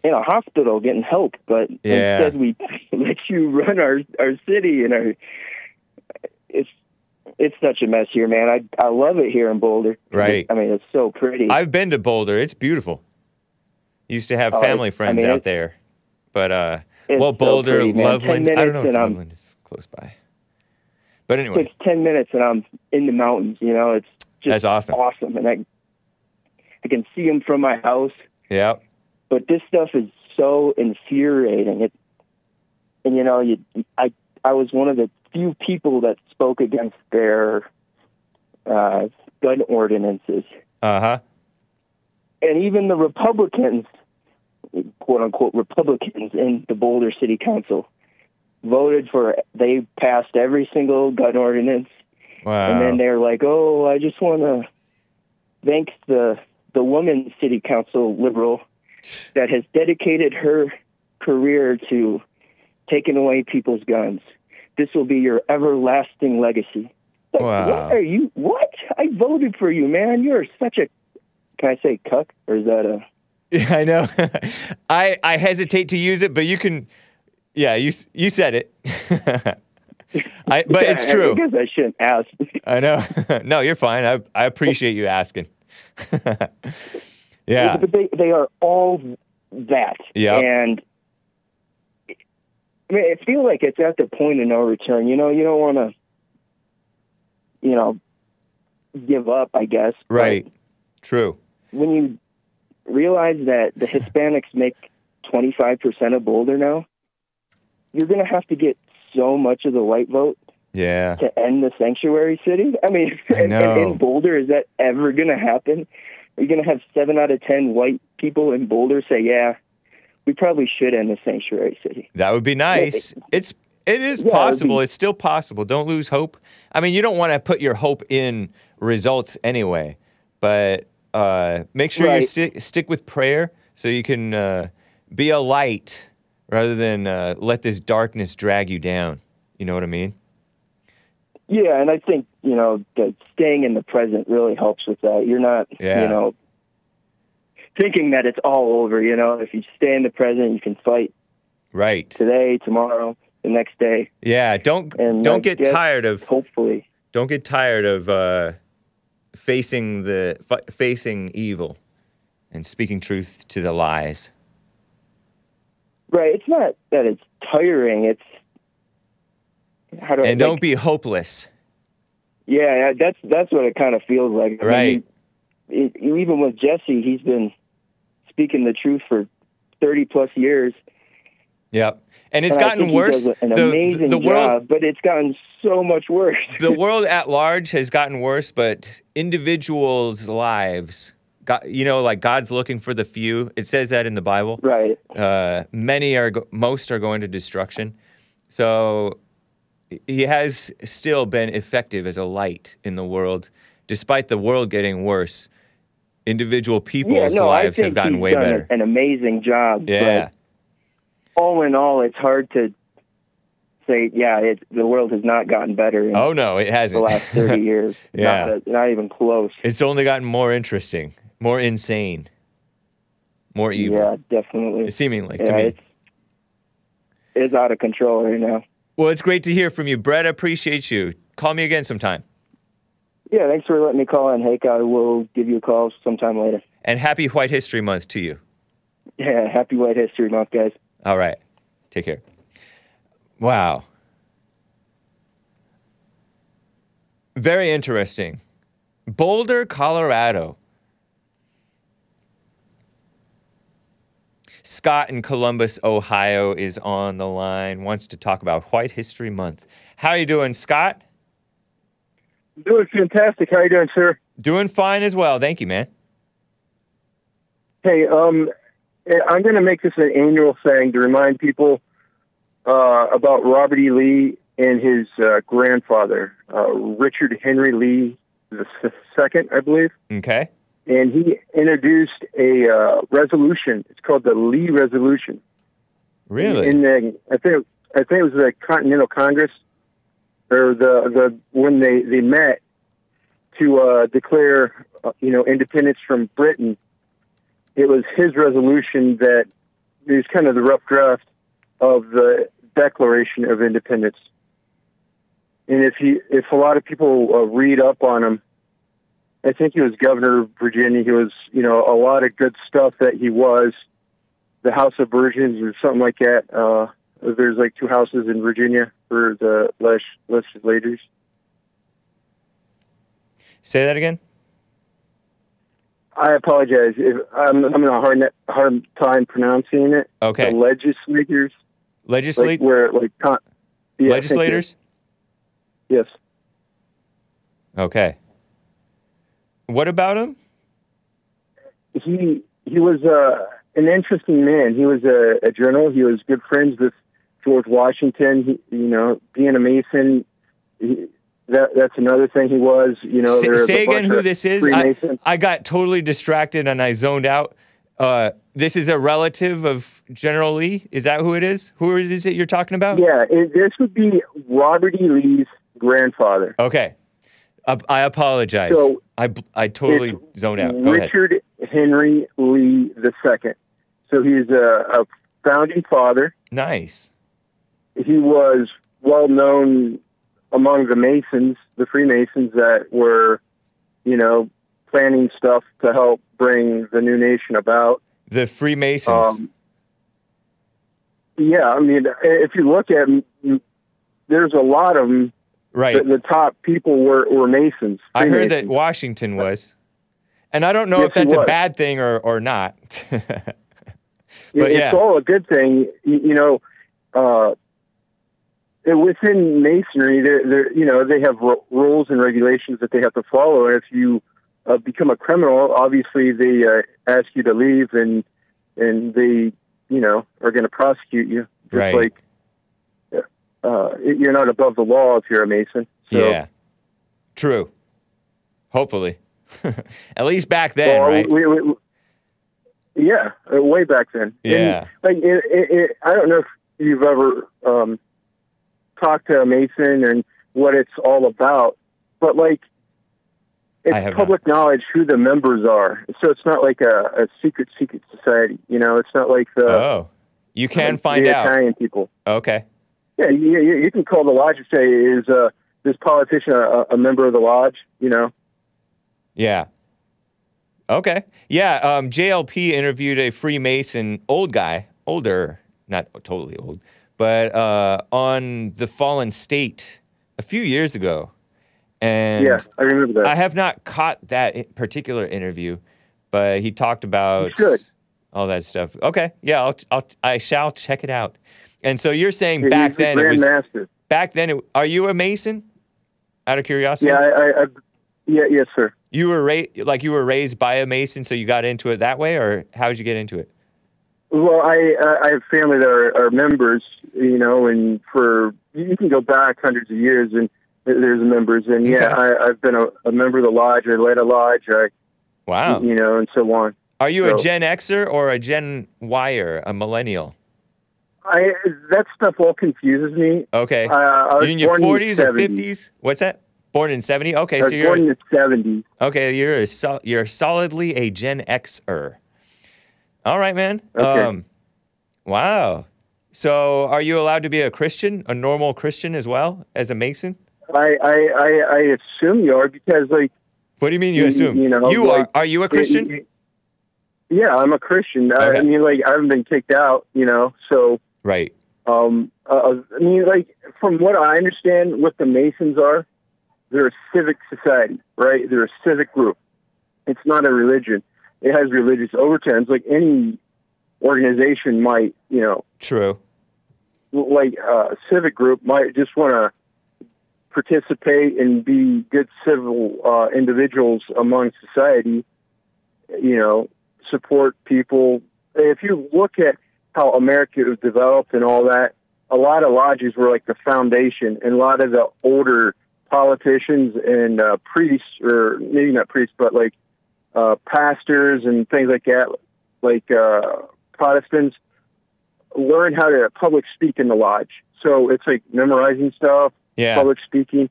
in a hospital getting help, but Yeah. instead we let you run our our city and our. It's it's such a mess here, man. I I love it here in Boulder. Right. I mean, it's so pretty. I've been to Boulder. It's beautiful. Used to have Oh, family it's- I friends mean, out there. But uh It's well so Boulder, pretty, Loveland. I don't know if and I'm- is close by. But anyway, takes ten minutes and I'm in the mountains. You know, it's just That's awesome. awesome, and I I can see them from my house. yeah. But this stuff is so infuriating. It and you know, you I I was one of the few people that spoke against their uh, gun ordinances, Uh-huh. and even the Republicans, quote unquote Republicans in the Boulder City Council, voted for. They passed every single gun ordinance. Wow. and then they're like, "Oh, I just want to thank the the woman city council liberal that has dedicated her career to taking away people's guns. This will be your everlasting legacy. Like, Wow. What are you? What? I voted for you, man. You're such a. Can I say cuck, or is that a? Yeah, I know. I I hesitate to use it, but you can. Yeah, you you said it. I, but Yeah, it's true. I guess I shouldn't ask. I know. no, you're fine. I I appreciate you asking. yeah. But they they are all that. Yeah. And I mean, I feel like it's at the point of no return. You know, you don't want to, you know, give up. I guess. But Right. True. when you realize that the Hispanics make twenty five percent of Boulder now, you're going to have to get so much of the white vote Yeah. to end the sanctuary city? I mean, I in- know. in Boulder, is that ever going to happen? Are you going to have seven out of ten white people in Boulder say, "Yeah, we probably should end the sanctuary city"? That would be nice. It's it is Yeah, it possible. be- It's still possible. Don't lose hope. I mean, you don't want to put your hope in results anyway, but uh, make sure you stick stick with prayer so you can uh, be a light rather than uh, let this darkness drag you down. You know what I mean? Yeah, and I think you know that staying in the present really helps with that. You're not, Yeah. you know, thinking that it's all over. You know, if you stay in the present, you can fight Right. today, tomorrow, the next day, Yeah. Don't and don't I get guess tired of hopefully. don't get tired of uh, facing the fa- facing evil and speaking truth to the lies. Right. It's not that it's tiring. It's how do And like, don't be hopeless. Yeah, that's that's what it kind of feels like. I Right. Mean, it, even with Jesse, he's been speaking the truth for thirty plus years. Yep. And it's and gotten worse. an the, amazing the world job, but it's gotten so much worse. the world at large has gotten worse, but individuals' lives, God, you know, like God's looking for the few. It says that in the Bible. right. Uh, many are go- most are going to destruction. So he has still been effective as a light in the world, despite the world getting worse. Individual people's Yeah, no, lives have gotten way done better. an amazing job. Yeah. But all in all, it's hard to say. Yeah, it, the world has not gotten better in Oh no, it hasn't. The last thirty years. Yeah. not, not even close. it's only gotten more interesting, more insane, more evil. Yeah, definitely. Seemingly to yeah, me. it's it's out of control right now. Well, it's great to hear from you, Brett. I appreciate you. Call me again sometime. Yeah, thanks for letting me call in, Hake. I will give you a call sometime later. And happy White History Month to you. Yeah, happy White History Month, guys. All right. Take care. Wow. Very interesting. Boulder, Colorado. Scott in Columbus, Ohio is on the line, wants to talk about White History Month. How are you doing, Scott? Doing fantastic. How you doing, sir? Doing fine as well. Thank you, man. Hey, um, I'm going to make this an annual thing to remind people uh, about Robert E. Lee and his uh, grandfather, uh, Richard Henry Lee the second, I believe. Okay. And he introduced a uh, resolution. It's called the Lee Resolution. Really? In the, I think, I think it was the Continental Congress, or the the when they they met to uh, declare, uh, you know, independence from Britain. It was his resolution that it was kind of the rough draft of the Declaration of Independence. And if you if a lot of people uh, read up on him, I think he was governor of Virginia. He was, you know, a lot of good stuff that he was. The House of Virgins or something like that. Uh, there's like two houses in Virginia for the leg- legislators. Say that again? I apologize if I'm, having a hard hard time pronouncing it. Okay. The legislators, like Legislate where like con- yeah, legislators? Yes. Okay. What about him? he he was uh, an interesting man. He was a, a journal. He was good friends with George Washington. He, you know, being a Mason, he, that that's another thing he was. You know, Say, say again who this is. I, I got totally distracted and I zoned out. Uh, this is a relative of General Lee. Is that who it is? Who is it you're talking about? Yeah, it, this would be Robert E. Lee's grandfather. Okay. Uh, I apologize. So, I, I totally zoned out. Go ahead. Richard Henry Lee II. So he's a, a founding father. Nice. He was well known among the Masons, the Freemasons that were, you know, planning stuff to help bring the new nation about. The Freemasons. Um, yeah, I mean, if you look at, there's a lot of them. right. The, the top people were, were Masons. I heard that Washington was. And I don't know Yes, if that's a bad thing or, or not. But it's yeah. all a good thing. You, you know, uh, within masonry, there, there, you know, they have ru- rules and regulations that they have to follow. And if you uh, become a criminal, obviously they uh, ask you to leave, and and they, you know, are going to prosecute you. Just Right. like uh, you're not above the law if you're a mason. So, yeah. True. Hopefully. At least back then, well, right? we- we- we- yeah, uh, way back then. And, Yeah. like it, it, it, I don't know if you've ever um, talked to a Mason and what it's all about, but like it's public knowledge who the members are. So it's not like a, a secret secret society. You know, it's not like the oh. You can find the out. Italian people. Okay. Yeah, you, you, you can call the lodge and say, "Is uh, this politician a, a member of the lodge?" You know. Yeah. Okay. Yeah. Um, JLP interviewed a Freemason, old guy, older, not totally old, but uh, on the Fallen State a few years ago. And yeah, I remember that. I have not caught that particular interview, but he talked about all that stuff. Okay. Yeah. I'll, I'll, I shall check it out. And so you're saying Yeah, back then it was Grandmaster. back then. It, are you a Mason? Out of curiosity. Yeah, I, I, I, yeah, yes, sir. You were ra- like you were raised by a Mason, so you got into it that way, or how did you get into it? Well, I I have family that are, are members, you know, and for you can go back hundreds of years, and there's members, and yeah, Okay. I, I've been a, a member of the lodge. I led a lodge, I, Wow. you know, and so on. Are you a Gen Xer or a Gen Yer, a millennial? I that stuff all confuses me. Okay. Uh, you in your born 40s in the or 50s? What's that? Born in 70? Okay, so you're born in the seventies. okay. You're a you're solidly a Gen Xer. All right, man. Okay. Um, wow. So, are you allowed to be a Christian, a normal Christian as well as a Mason? I, I I I assume you are because like What do you mean you You- assume? you know, you like, are. Are you a Christian? yeah, I'm a Christian. I, Okay. I mean, like I haven't been kicked out, you know, so. right. Um, uh, I mean, like from what I understand, what the Masons are, they're a civic society, right? They're a civic group. It's not a religion. It has religious overtones, like any organization might, you know, True. like uh, a civic group might just want to participate and be good civil uh, individuals among society. You know, support people. If you look at how America was developed and all that, a lot of lodges were like the foundation, and a lot of the older politicians and uh, priests, or maybe not priests, but like uh, pastors and things like that, like uh, Protestants, learn how to public speak in the lodge. So it's like memorizing stuff, Yeah. public speaking.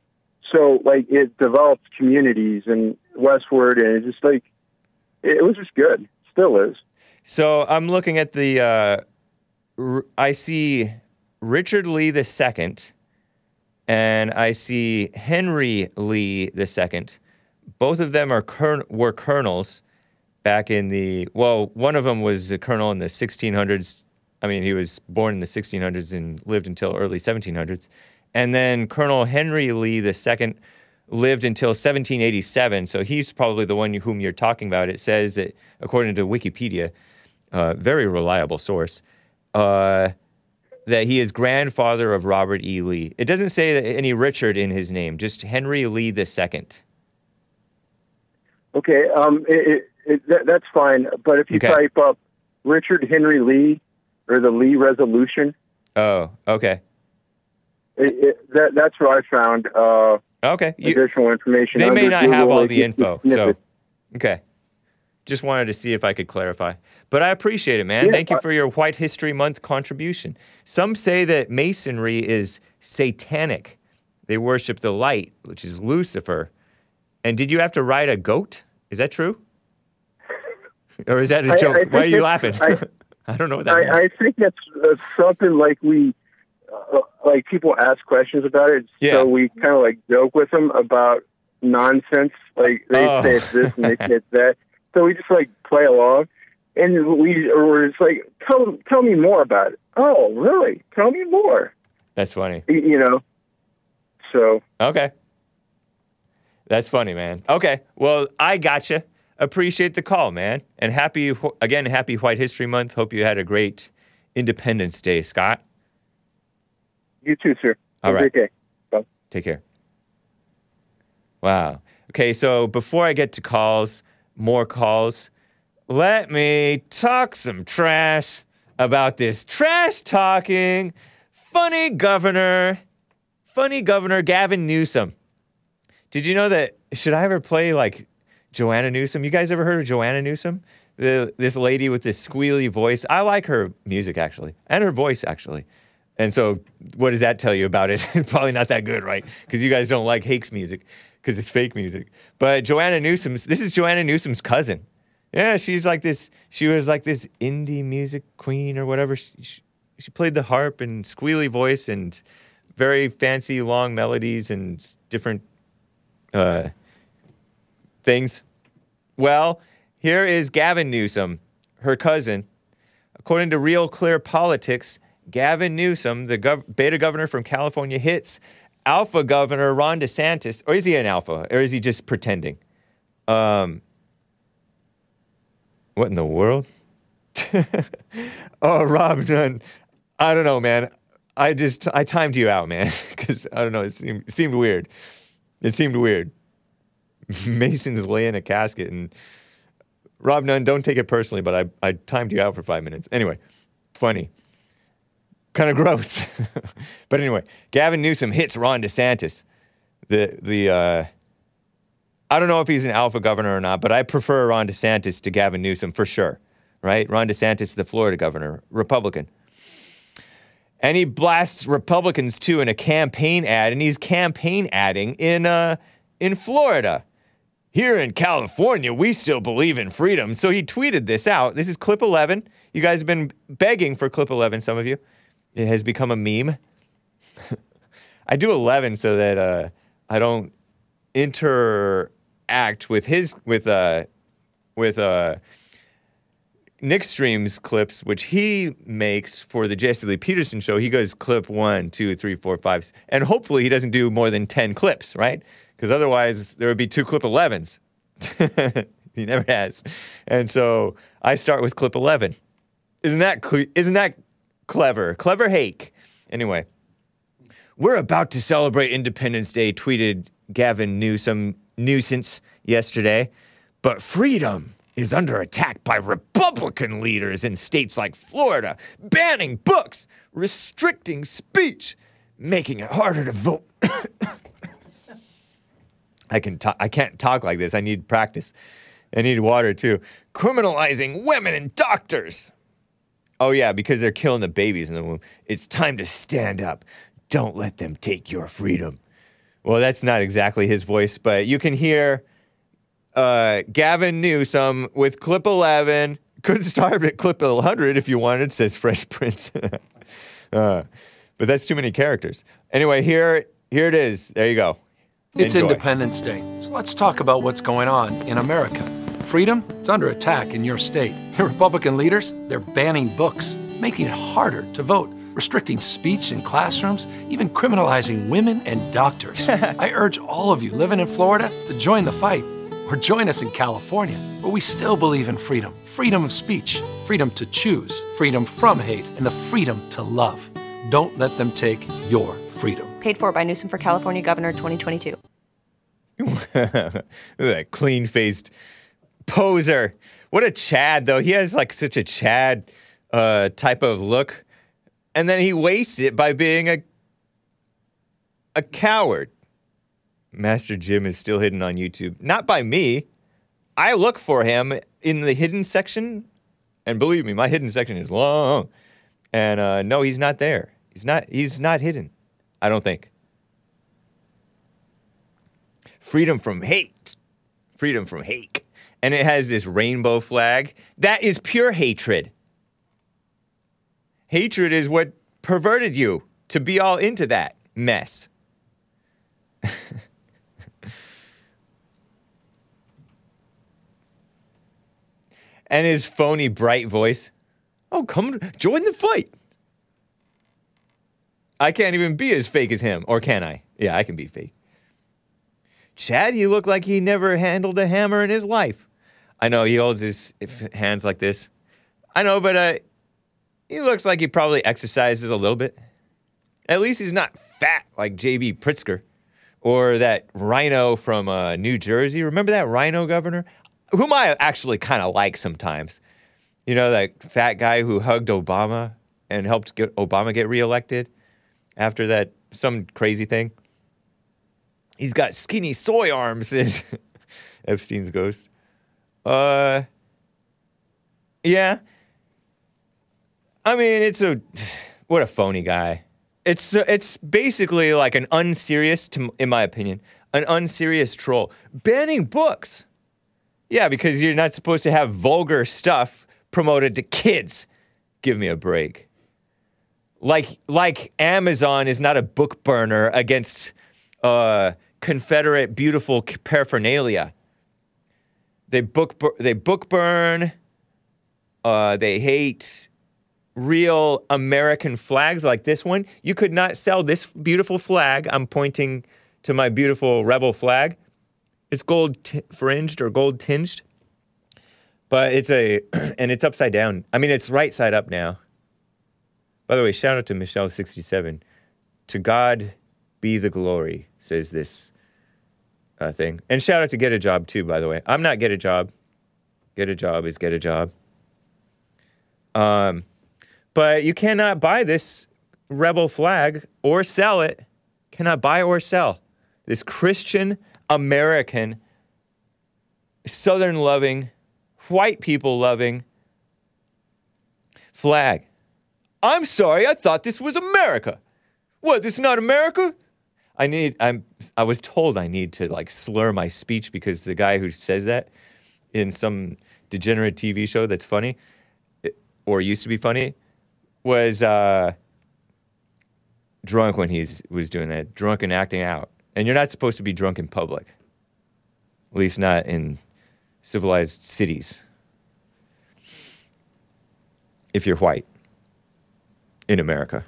So like it developed communities and westward, and it's just like it was just good. Still is. So I'm looking at the. Uh, r- I see Richard Lee the second, and I see Henry Lee the second. Both of them are colon- were colonels back in the. Well, one of them was a colonel in the 1600s. I mean, he was born in the 1600s and lived until early 1700s. And then Colonel Henry Lee second lived until 1787. So he's probably the one whom you're talking about. It says that, according to Wikipedia, uh, very reliable source, uh, that he is grandfather of Robert E. Lee. It doesn't say any Richard in his name, just Henry Lee second. Okay, um, it, it, it, that, that's fine. But if you Okay. type up Richard Henry Lee or the Lee Resolution, Oh, okay. that, that's where I found uh, Okay. You, additional information. they may not have all the info. So, okay. Just wanted to see if I could clarify. But I appreciate it, man. Yeah, Thank you for your White History Month contribution. Some say that Masonry is satanic. They worship the light, which is Lucifer. And did you have to ride a goat? Is that true? Or is that a joke? I Why are you laughing? I- I don't know what that. I, I think that's uh, something like we, uh, like people ask questions about it, Yeah. so we kind of like joke with them about nonsense. Like they Oh. say it's this and they say it's that, so we just like play along, and we or we're just like tell tell me more about it. Oh, really? Tell me more. That's funny. You know. So Okay. That's funny, man. Okay. Well, I gotcha. Appreciate the call, man. And happy, again, happy White History Month. Hope you had a great Independence Day, Scott. you too, sir. All Have a right. great day. Bye. Take care. Wow. Okay, so before I get to calls, more calls, let me talk some trash about this trash talking, funny governor, funny governor Gavin Newsom. Did you know that? Should I ever play like Joanna Newsom? You guys ever heard of Joanna Newsom? The, this lady with this squealy voice. I like her music actually, and her voice actually. And so, what does that tell you about it? Probably not that good, right? Because you guys don't like Hake's music because it's fake music. But Joanna Newsom's, this is Joanna Newsom's cousin. Yeah, she's like this, she was like this indie music queen or whatever. She, she, she played the harp and squealy voice and very fancy long melodies and different uh, things. Well, here is Gavin Newsom, her cousin. According to Real Clear Politics, Gavin Newsom, the gov- beta governor from California, hits alpha governor Ron DeSantis. Or is he an alpha? Or is he just pretending? Um, what in the world? oh, Rob Dunn. I don't know, man. I just I timed you out, man, because I don't know. It seemed it seemed weird. It seemed weird. Mason's laying a casket, and Rob Nunn, don't take it personally, but I, I timed you out for five minutes. Anyway, funny. Kind of gross. but anyway, Gavin Newsom hits Ron DeSantis. The, the, uh, I don't know if he's an alpha governor or not, but I prefer Ron DeSantis to Gavin Newsom for sure, right? Ron DeSantis, the Florida governor, Republican. And he blasts Republicans too in a campaign ad, and he's campaign adding in, uh, in Florida. Here in California, we still believe in freedom. So he tweeted this out. This is clip 11. You guys have been begging for clip 11, some of you. It has become a meme. I do 11 so that uh, I don't interact with his with uh with uh Nick streams clips, which he makes for the Jesse Lee Peterson show. He goes clip one, two, three, four, five, and hopefully he doesn't do more than 10 clips, right? Because otherwise there would be two clip 11s. he never has. And so I start with clip 11. Isn't that, cle- isn't that clever? Clever Hake. Anyway, we're about to celebrate Independence Day, tweeted Gavin Newsom nuisance yesterday. But freedom is under attack by Republican leaders in states like Florida, banning books, restricting speech, making it harder to vote. I can ta- I can't talk like this. I need practice. I need water too. Criminalizing women and doctors. Oh yeah, because they're killing the babies in the womb. It's time to stand up. Don't let them take your freedom. Well, that's not exactly his voice, but you can hear uh, Gavin Newsom with clip 11. Could start at clip 100 if you wanted, says Fresh Prince. uh, but that's too many characters. Anyway, here, here it is. There you go. It's Enjoy. Independence Day, so let's talk about what's going on in America. Freedom, it's under attack in your state. Your Republican leaders, they're banning books, making it harder to vote, restricting speech in classrooms, even criminalizing women and doctors. I urge all of you living in Florida to join the fight or join us in California, where we still believe in freedom freedom of speech, freedom to choose, freedom from hate, and the freedom to love. Don't let them take your freedom. Paid for by Newsom for California Governor 2022. Look at that clean faced poser. What a Chad, though. He has like such a Chad uh, type of look. And then he wastes it by being a, a coward. Master Jim is still hidden on YouTube. Not by me. I look for him in the hidden section, and believe me, my hidden section is long. And uh, no, he's not there. He's not. He's not hidden. I don't think. Freedom from hate. Freedom from hate. And it has this rainbow flag. That is pure hatred. Hatred is what perverted you to be all into that mess. and his phony bright voice. Oh, come join the fight. I can't even be as fake as him, or can I? Yeah, I can be fake. Chad, you look like he never handled a hammer in his life. I know he holds his hands like this. I know, but uh, he looks like he probably exercises a little bit. At least he's not fat like J.B. Pritzker or that rhino from uh, New Jersey. Remember that rhino governor? Whom I actually kind of like sometimes. You know, that fat guy who hugged Obama and helped get Obama get reelected after that, some crazy thing. He's got skinny soy arms, is Epstein's ghost. Uh, yeah. I mean, it's a what a phony guy. It's uh, it's basically like an unserious, to, in my opinion, an unserious troll banning books. Yeah, because you're not supposed to have vulgar stuff promoted to kids. Give me a break. Like like Amazon is not a book burner against uh, Confederate beautiful paraphernalia. They book they book burn. Uh, they hate real American flags like this one. You could not sell this beautiful flag. I'm pointing to my beautiful rebel flag. It's gold t- fringed or gold tinged, but it's a and it's upside down. I mean, it's right side up now. By the way, shout out to Michelle67. To God be the glory, says this uh, thing. And shout out to Get a Job too, by the way. I'm not Get a Job. Get a Job is Get a Job. Um, but you cannot buy this rebel flag or sell it. Cannot buy or sell this Christian American, Southern loving, white people loving flag. I'm sorry, I thought this was America. What, this is not America? I need I'm I was told I need to like slur my speech because the guy who says that in some degenerate TV show that's funny or used to be funny was uh, drunk when he was doing that, drunk and acting out. And you're not supposed to be drunk in public, at least not in civilized cities. If you're white in America.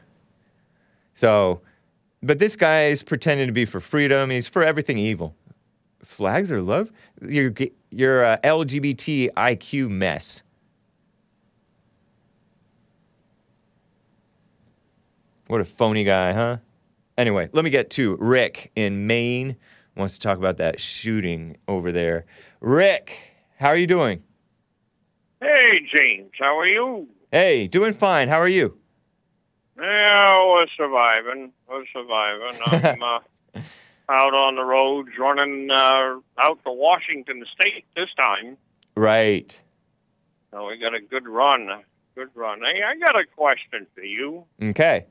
So, but this guy is pretending to be for freedom. He's for everything evil. Flags are love. You're, you're a LGBT IQ mess. What a phony guy, huh? Anyway, let me get to Rick in Maine. Wants to talk about that shooting over there. Rick, how are you doing? Hey, James, how are you? Hey, doing fine. How are you? Yeah, we're surviving. We're surviving. I'm uh, out on the roads running uh, out to Washington State this time. Right. So we got a good run. Good run. Hey, I got a question for you. Okay.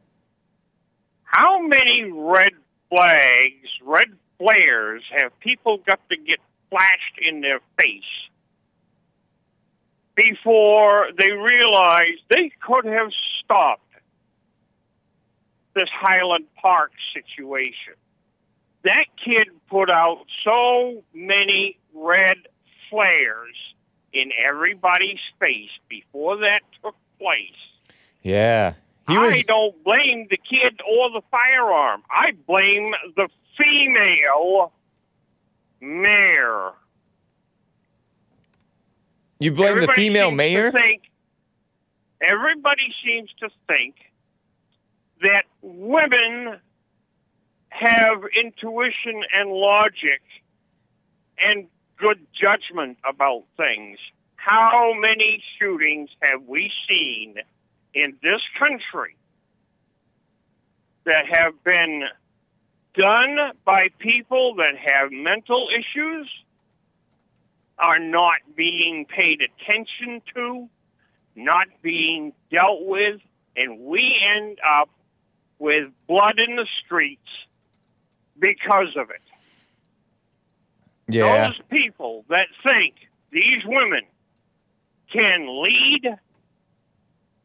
How many red flags, red flares have people got to get flashed in their face before they realize they could have stopped this Highland Park situation? That kid put out so many red flares in everybody's face before that took place. Yeah. He was I don't blame the kid or the firearm. I blame the female mayor. You blame Everybody the female mayor? Think, everybody seems to think that women have intuition and logic and good judgment about things. How many shootings have we seen in this country that have been done by people that have mental issues? are not being paid attention to, not being dealt with, and we end up with blood in the streets because of it. Yeah. Those people that think these women can lead,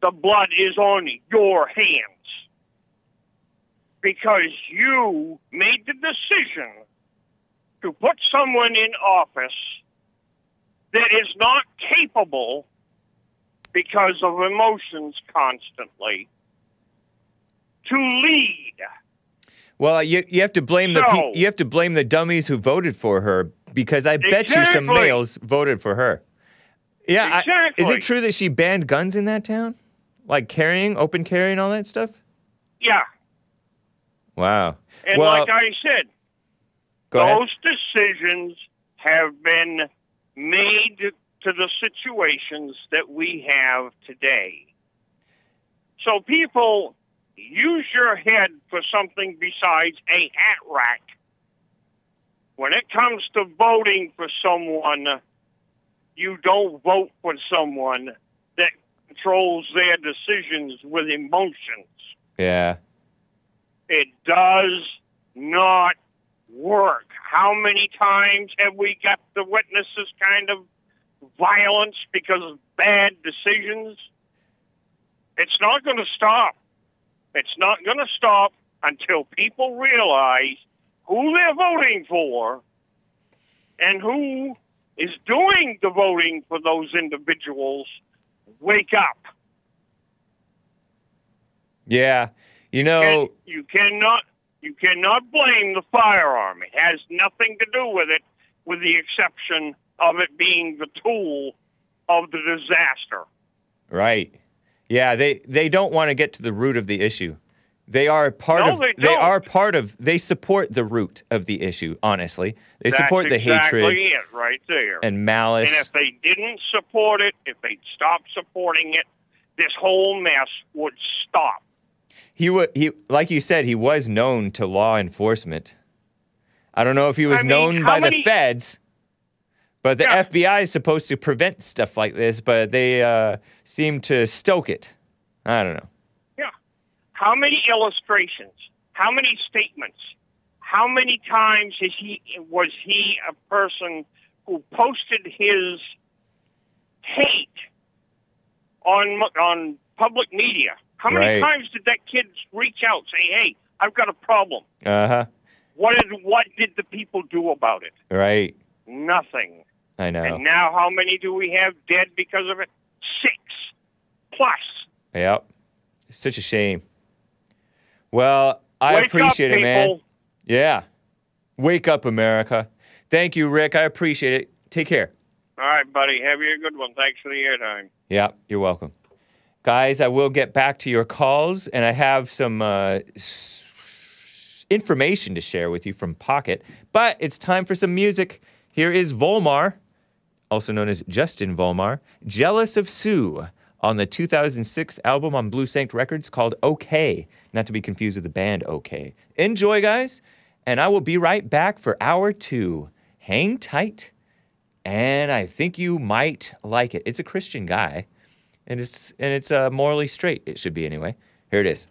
the blood is on your hands. Because you made the decision to put someone in office that is not capable because of emotions constantly to lead. Well, you you have to blame the So- pe- you have to blame the dummies who voted for her because I bet you some males voted for her. Yeah, I- is it true that she banned guns in that town, like carrying, open carrying, all that stuff? Yeah. Wow. And well, like I said, those decisions have been made to the situations that we have today. So people use your head for something besides a hat rack. When it comes to voting for someone, you don't vote for someone controls their decisions with emotions. Yeah. It does not work. How many times have we got to witness this kind of violence because of bad decisions? It's not going to stop. It's not going to stop until people realize who they're voting for and who is doing the voting for those individuals wake up. Yeah. You know, And you cannot you cannot blame the firearm. It has nothing to do with it, with the exception of it being the tool of the disaster. right. Yeah, they they don't want to get to the root of the issue. They are part No, of they they are part of they support the root of the issue, honestly. They That's support the exactly hatred it right there. and malice. And if they didn't support it, if they'd stopped supporting it, this whole mess would stop. He would. he like you said, he was known to law enforcement. I don't know if he was I mean, known by the feds, but the Yeah. FBI is supposed to prevent stuff like this, but they uh, seem to stoke it. I don't know. How many illustrations? How many statements? How many times is he was he a person who posted his hate on on public media? How many Right. times did that kid reach out say, "Hey, I've got a problem"? Uh huh. What did what did the people do about it? Right. Nothing. I know. And now, how many do we have dead because of it? Six plus. Yep. Such a shame. Well, I Wake appreciate up, it, man. people. Yeah. Wake up, America. Thank you, Rick. I appreciate it. Take care. All right, buddy. Have you a good one. Thanks for the airtime. Yeah, you're welcome. Guys, I will get back to your calls, and I have some uh, information to share with you from Pocket. But it's time for some music. Here is Vollmar, also known as Justin Vollmar, Jealous of Sue, on the 2006 album on Bluesanct Records called OK, not to be confused with the band OK. Enjoy, guys, and I will be right back for hour two. Hang tight, and I think you might like it. It's a Christian guy and it's and it's uh, morally straight. It should be anyway. Here it is.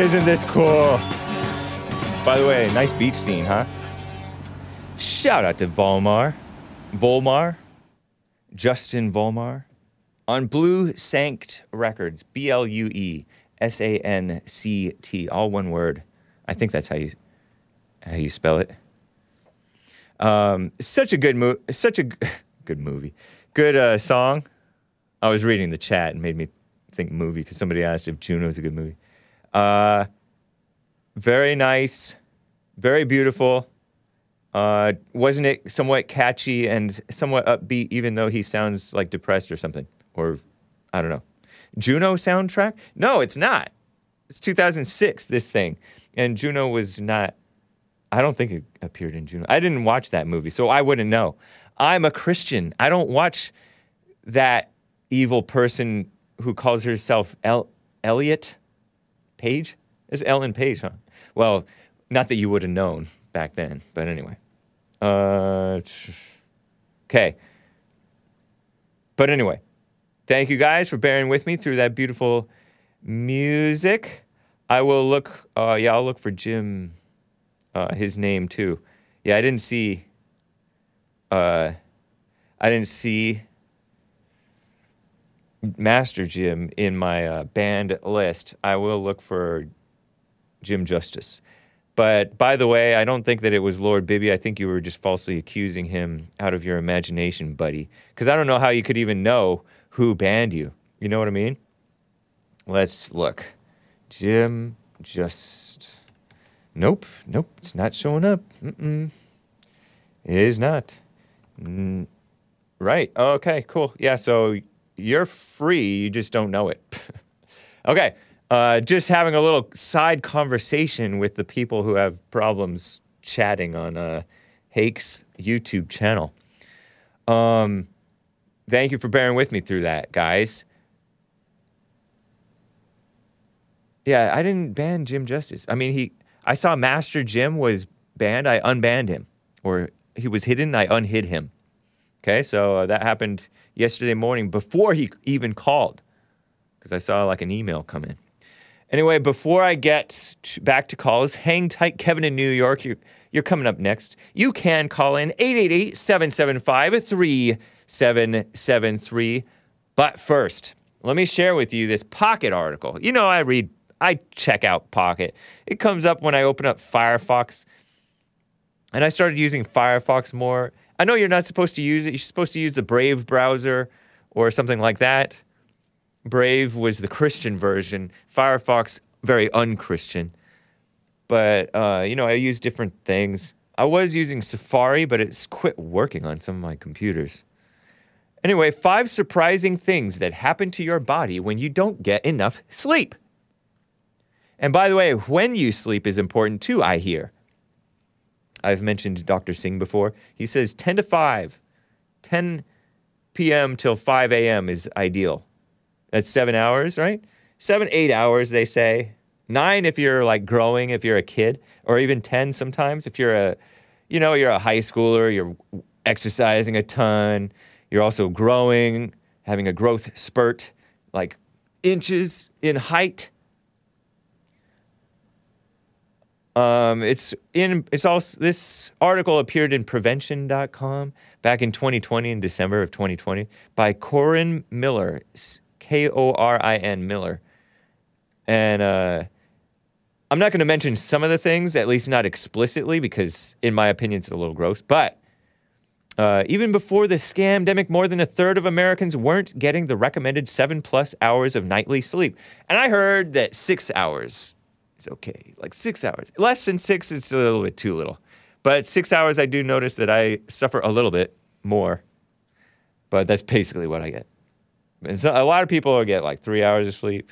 Isn't this cool? By the way, nice beach scene, huh? Shout out to Vollmar, Vollmar, Justin Vollmar, on Bluesanct Records, B L U E S A N C T, all one word. I think that's how you how you spell it. Um, such a good movie. Such a g- good movie. Good uh, song. I was reading the chat and made me think movie because somebody asked if Juno's a good movie. Uh, very nice, very beautiful. Uh, wasn't it somewhat catchy and somewhat upbeat, even though he sounds like depressed or something? Or I don't know. Juno soundtrack? No, it's not. It's 2006, this thing. And Juno was not, I don't think it appeared in Juno. I didn't watch that movie, so I wouldn't know. I'm a Christian. I don't watch that evil person who calls herself El- Elliot Page? It's Ellen Page, huh? Well, not that you would have known back then, but anyway. Uh, okay. But anyway, thank you guys for bearing with me through that beautiful music. I will look, uh, yeah, I'll look for Jim, uh, his name too. Yeah, I didn't see, uh, I didn't see Master Jim in my uh, band list. I will look for Jim Justice. But by the way, I don't think that it was Lord Bibby. I think you were just falsely accusing him out of your imagination, buddy. Because I don't know how you could even know who banned you. You know what I mean? Let's look. Jim Just. Nope, nope, it's not showing up. Mm-mm. It is not. Mm, right. Okay, cool. Yeah, so you're free, you just don't know it. okay. Uh, just having a little side conversation with the people who have problems chatting on uh, Hake's YouTube channel. Um, thank you for bearing with me through that, guys. Yeah, I didn't ban Jim Justice. I mean, he. I saw Master Jim was banned. I unbanned him, or he was hidden. I unhid him. Okay, so uh, that happened yesterday morning before he even called, because I saw like an email come in. Anyway, before I get back to calls, hang tight, Kevin in New York. You're, you're coming up next. You can call in 888 775 3773. But first, let me share with you this Pocket article. You know, I read, I check out Pocket. It comes up when I open up Firefox. And I started using Firefox more. I know you're not supposed to use it. You're supposed to use the Brave browser or something like that. Brave was the Christian version. Firefox, very unchristian. But, uh, you know, I use different things. I was using Safari, but it's quit working on some of my computers. Anyway, five surprising things that happen to your body when you don't get enough sleep. And by the way, when you sleep is important too, I hear. I've mentioned Dr. Singh before. He says 10 to 5, 10 p.m. till 5 a.m. is ideal. That's seven hours, right? Seven, eight hours, they say. Nine if you're like growing, if you're a kid, or even 10 sometimes if you're a, you know, you're a high schooler, you're exercising a ton, you're also growing, having a growth spurt, like inches in height. Um, it's in. It's also this article appeared in Prevention.com back in 2020, in December of 2020, by Korin Miller, K O R I N Miller, and uh, I'm not going to mention some of the things, at least not explicitly, because in my opinion, it's a little gross. But Uh, even before the scamdemic, more than a third of Americans weren't getting the recommended seven plus hours of nightly sleep. And I heard that six hours is okay. Like six hours. Less than six is a little bit too little. But six hours, I do notice that I suffer a little bit more. But that's basically what I get. And so a lot of people get like three hours of sleep.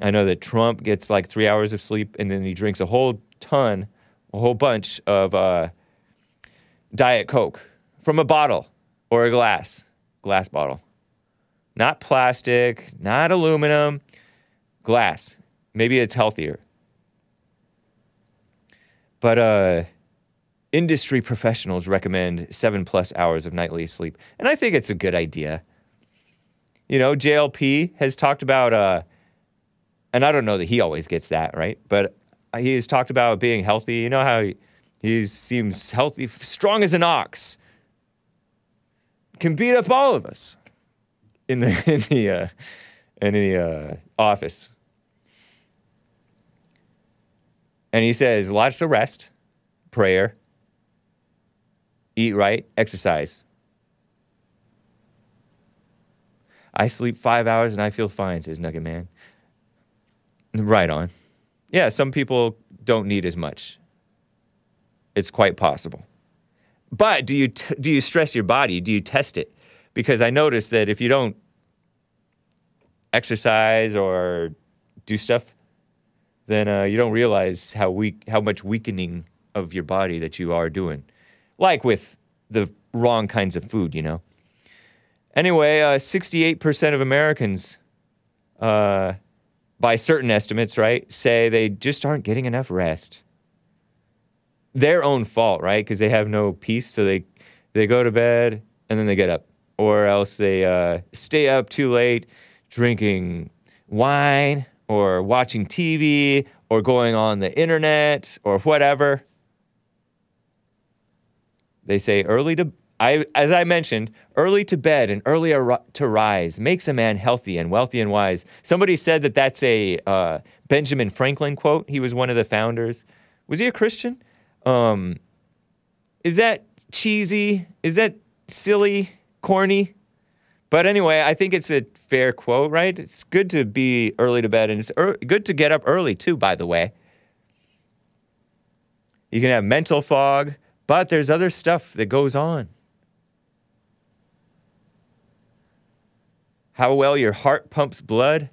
I know that Trump gets like three hours of sleep and then he drinks a whole ton, a whole bunch of uh, Diet Coke from a bottle or a glass, glass bottle. Not plastic, not aluminum, glass. Maybe it's healthier. But uh, industry professionals recommend seven plus hours of nightly sleep. And I think it's a good idea. You know, JLP has talked about, uh, and I don't know that he always gets that, right? But he's talked about being healthy. You know how he, he seems healthy, strong as an ox. Can beat up all of us in the in the uh, in the uh, office. And he says lots of rest, prayer, eat right, exercise. I sleep five hours and I feel fine, says Nugget Man. Right on. Yeah, some people don't need as much. It's quite possible. But do you t- do you stress your body? Do you test it? Because I noticed that if you don't exercise or do stuff, then uh, you don't realize how weak, how much weakening of your body that you are doing. Like with the wrong kinds of food, you know. Anyway, uh, 68% of Americans, uh, by certain estimates, right, say they just aren't getting enough rest. Their own fault, right? Because they have no peace, so they they go to bed and then they get up, or else they uh, stay up too late, drinking wine or watching TV or going on the internet or whatever. They say early to I, as I mentioned, early to bed and early ar- to rise makes a man healthy and wealthy and wise. Somebody said that that's a uh, Benjamin Franklin quote. He was one of the founders. Was he a Christian? Um, is that cheesy? Is that silly, corny? But anyway, I think it's a fair quote, right? It's good to be early to bed, and it's er- good to get up early too. By the way, you can have mental fog, but there's other stuff that goes on. how well your heart pumps blood.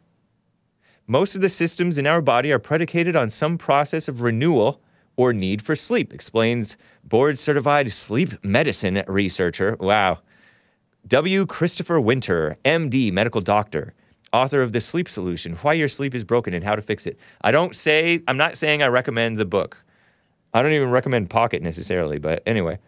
Most of the systems in our body are predicated on some process of renewal or need for sleep, explains board certified sleep medicine researcher. Wow. W. Christopher Winter, MD, medical doctor, author of The Sleep Solution Why Your Sleep is Broken and How to Fix It. I don't say, I'm not saying I recommend the book. I don't even recommend Pocket necessarily, but anyway.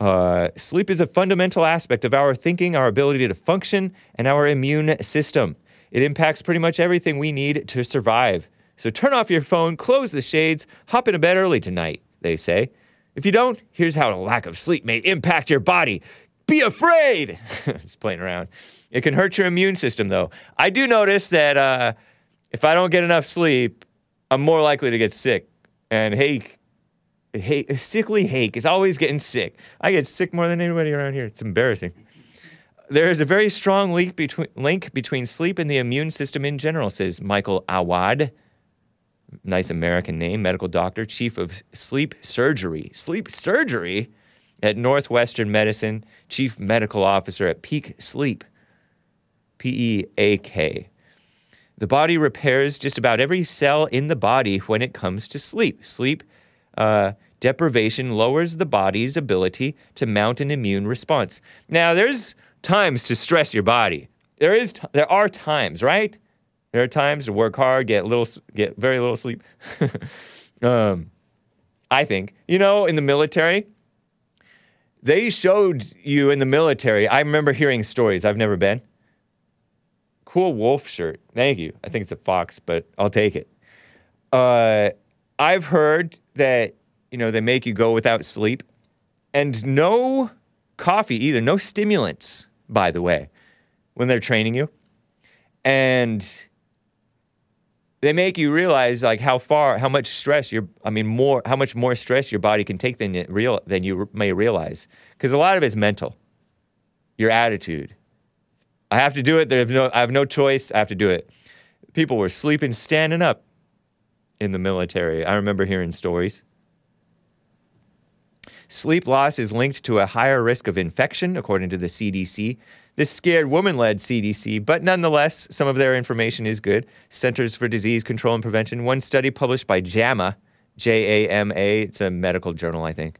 Uh, sleep is a fundamental aspect of our thinking, our ability to function, and our immune system. It impacts pretty much everything we need to survive. So turn off your phone, close the shades, hop into bed early tonight, they say. If you don't, here's how a lack of sleep may impact your body. Be afraid! Just playing around. It can hurt your immune system, though. I do notice that uh, if I don't get enough sleep, I'm more likely to get sick. And hey, hey, sickly Hake is always getting sick. I get sick more than anybody around here. It's embarrassing. There is a very strong link between, link between sleep and the immune system in general, says Michael Awad. Nice American name, medical doctor, chief of sleep surgery. Sleep surgery at Northwestern Medicine, chief medical officer at Peak Sleep. P E A K. The body repairs just about every cell in the body when it comes to sleep. Sleep uh, deprivation lowers the body's ability to mount an immune response. Now, there's times to stress your body. There is, t- there are times, right? There are times to work hard, get little, get very little sleep. um, I think, you know, in the military, they showed you in the military. I remember hearing stories. I've never been. Cool wolf shirt. Thank you. I think it's a fox, but I'll take it. Uh, I've heard that you know they make you go without sleep, and no coffee either, no stimulants, by the way, when they're training you, and they make you realize like how far, how much stress you're. I mean, more, how much more stress your body can take than real than you may realize. Because a lot of it's mental. Your attitude. I have to do it. There's no. I have no choice. I have to do it. People were sleeping standing up in the military. I remember hearing stories. Sleep loss is linked to a higher risk of infection, according to the CDC. This scared woman led CDC, but nonetheless, some of their information is good. Centers for Disease Control and Prevention. One study published by JAMA, J A M A, it's a medical journal, I think,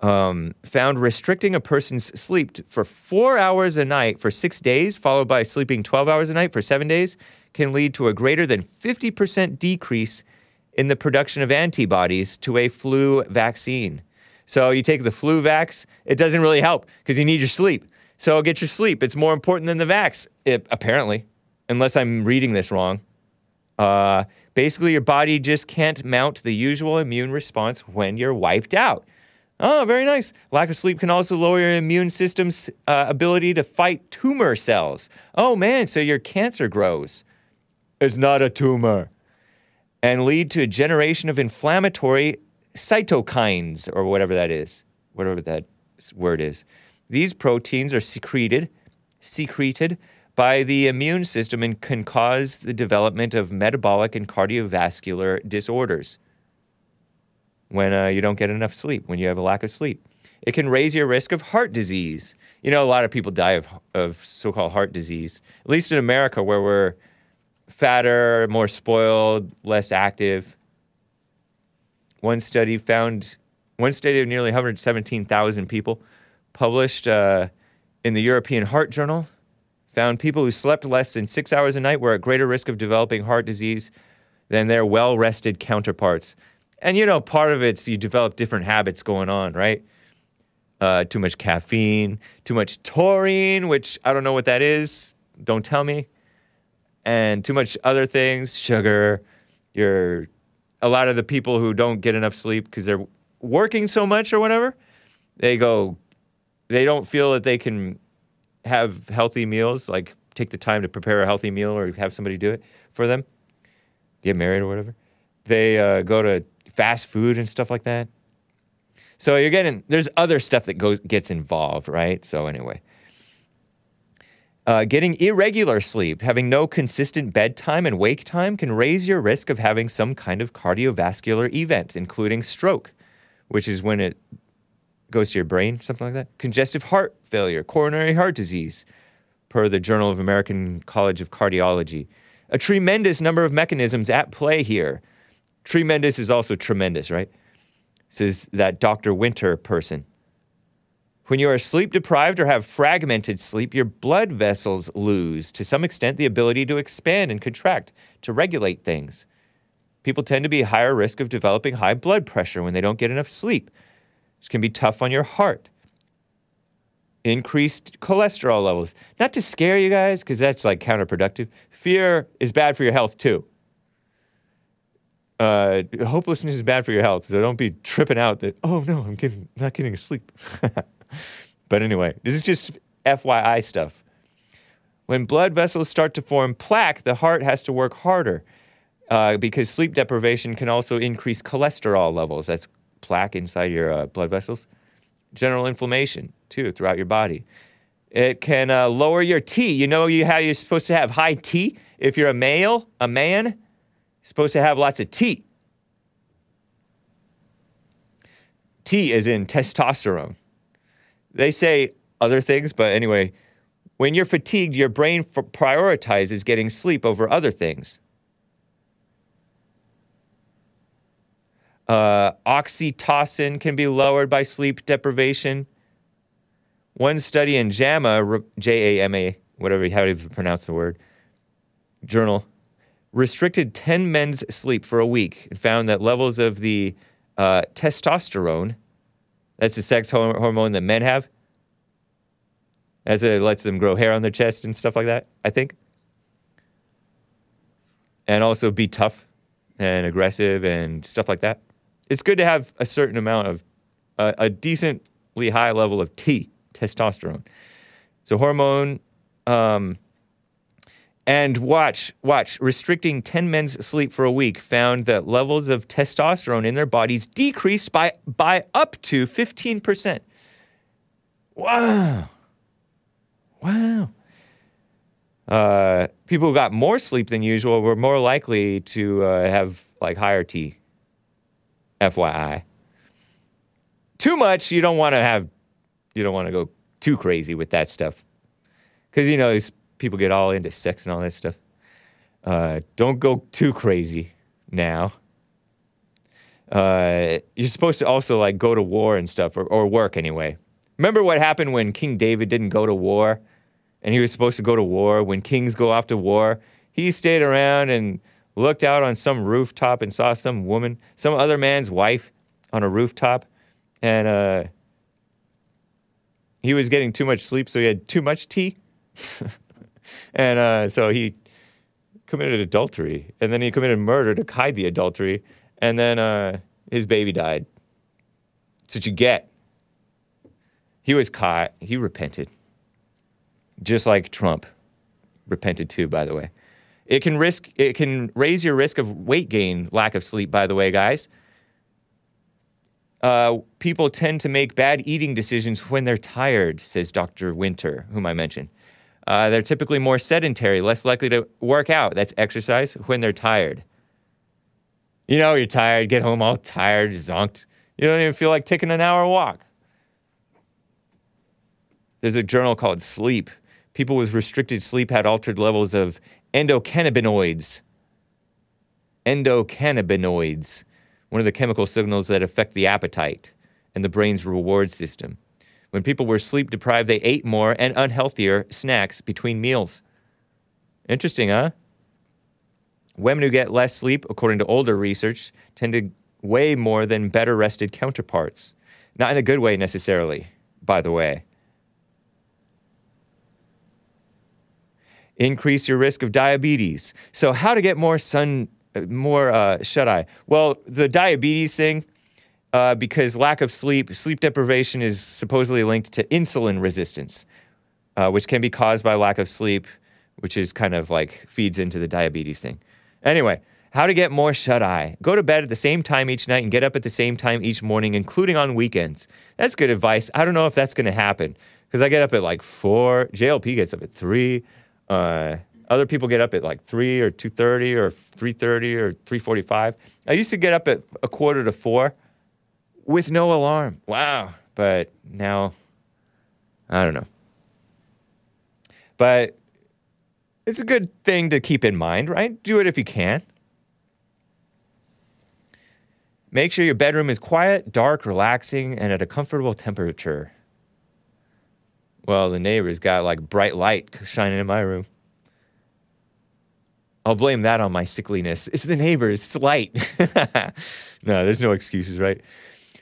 um, found restricting a person's sleep for four hours a night for six days, followed by sleeping 12 hours a night for seven days, can lead to a greater than 50% decrease in the production of antibodies to a flu vaccine. So you take the flu vax, it doesn't really help because you need your sleep. So get your sleep. It's more important than the vax, it, apparently, unless I'm reading this wrong. Uh, basically, your body just can't mount the usual immune response when you're wiped out. Oh, very nice. Lack of sleep can also lower your immune system's uh, ability to fight tumor cells. Oh man, so your cancer grows. It's not a tumor. And lead to a generation of inflammatory cytokines, or whatever that is, whatever that word is. These proteins are secreted, secreted by the immune system and can cause the development of metabolic and cardiovascular disorders when uh, you don't get enough sleep, when you have a lack of sleep. It can raise your risk of heart disease. You know, a lot of people die of, of so called heart disease, at least in America, where we're fatter, more spoiled, less active. One study found, one study of nearly 117,000 people published uh, in the European Heart Journal found people who slept less than six hours a night were at greater risk of developing heart disease than their well rested counterparts. And you know, part of it's you develop different habits going on, right? Uh, too much caffeine, too much taurine, which I don't know what that is. Don't tell me. And too much other things, sugar. You're a lot of the people who don't get enough sleep because they're working so much or whatever. They go, they don't feel that they can have healthy meals, like take the time to prepare a healthy meal or have somebody do it for them, get married or whatever. They uh, go to fast food and stuff like that. So you're getting there's other stuff that goes gets involved, right? So anyway, uh, getting irregular sleep, having no consistent bedtime and wake time can raise your risk of having some kind of cardiovascular event, including stroke, which is when it goes to your brain, something like that. Congestive heart failure, coronary heart disease, per the Journal of American College of Cardiology. A tremendous number of mechanisms at play here. Tremendous is also tremendous, right? Says that Dr. Winter person. When you are sleep deprived or have fragmented sleep, your blood vessels lose, to some extent, the ability to expand and contract, to regulate things. People tend to be higher risk of developing high blood pressure when they don't get enough sleep, which can be tough on your heart. Increased cholesterol levels. Not to scare you guys, because that's like counterproductive. Fear is bad for your health too. Uh, hopelessness is bad for your health, so don't be tripping out that, oh no, I'm getting, not getting sleep. but anyway, this is just FYI stuff. When blood vessels start to form plaque, the heart has to work harder uh, because sleep deprivation can also increase cholesterol levels. That's plaque inside your uh, blood vessels. General inflammation, too, throughout your body. It can uh, lower your T. You know you how you're supposed to have high T? If you're a male, a man, supposed to have lots of T. T is in testosterone. They say other things, but anyway, when you're fatigued, your brain f- prioritizes getting sleep over other things. Uh, oxytocin can be lowered by sleep deprivation. One study in JAMA, J-A-M-A, whatever how do you pronounce the word, journal, restricted 10 men's sleep for a week and found that levels of the uh, testosterone, that's the sex hormone that men have, as it lets them grow hair on their chest and stuff like that, I think. And also be tough and aggressive and stuff like that. It's good to have a certain amount of uh, a decently high level of T, testosterone. So hormone, um, And watch, watch. Restricting 10 men's sleep for a week found that levels of testosterone in their bodies decreased by, by up to 15%. Wow. Wow. Uh, people who got more sleep than usual were more likely to uh, have like higher T. FYI. Too much, you don't want to have, you don't want to go too crazy with that stuff. Because, you know, people get all into sex and all that stuff. Uh, don't go too crazy now. Uh, you're supposed to also like go to war and stuff, or, or work anyway. Remember what happened when King David didn't go to war? and he was supposed to go to war. When kings go off to war, he stayed around and looked out on some rooftop and saw some woman, some other man's wife on a rooftop. And uh, he was getting too much sleep, so he had too much tea. and uh, so he committed adultery. And then he committed murder to hide the adultery. And then uh, his baby died. That's what you get. He was caught. He repented just like Trump repented too, by the way. It can risk it can raise your risk of weight gain, lack of sleep, by the way, guys. Uh, people tend to make bad eating decisions when they're tired, says Dr. Winter, whom I mentioned. Uh, they're typically more sedentary, less likely to work out. That's exercise when they're tired. You know, you're tired, get home all tired, zonked. You don't even feel like taking an hour walk. There's a journal called Sleep people with restricted sleep had altered levels of endocannabinoids. Endocannabinoids, one of the chemical signals that affect the appetite and the brain's reward system. When people were sleep deprived, they ate more and unhealthier snacks between meals. Interesting, huh? Women who get less sleep, according to older research, tend to weigh more than better rested counterparts. Not in a good way necessarily, by the way. Increase your risk of diabetes. So, how to get more sun, more uh, shut eye? Well, the diabetes thing, uh, because lack of sleep, sleep deprivation is supposedly linked to insulin resistance, uh, which can be caused by lack of sleep, which is kind of like feeds into the diabetes thing. Anyway, how to get more shut eye. Go to bed at the same time each night and get up at the same time each morning, including on weekends. That's good advice. I don't know if that's going to happen because I get up at like four. JLP gets up at three. Uh, other people get up at like three or two thirty or three thirty or three forty-five. I used to get up at a quarter to four with no alarm. Wow! But now, I don't know. But it's a good thing to keep in mind, right? Do it if you can. Make sure your bedroom is quiet, dark, relaxing, and at a comfortable temperature. Well, the neighbors got like bright light shining in my room. I'll blame that on my sickliness. It's the neighbors, it's light. no, there's no excuses, right?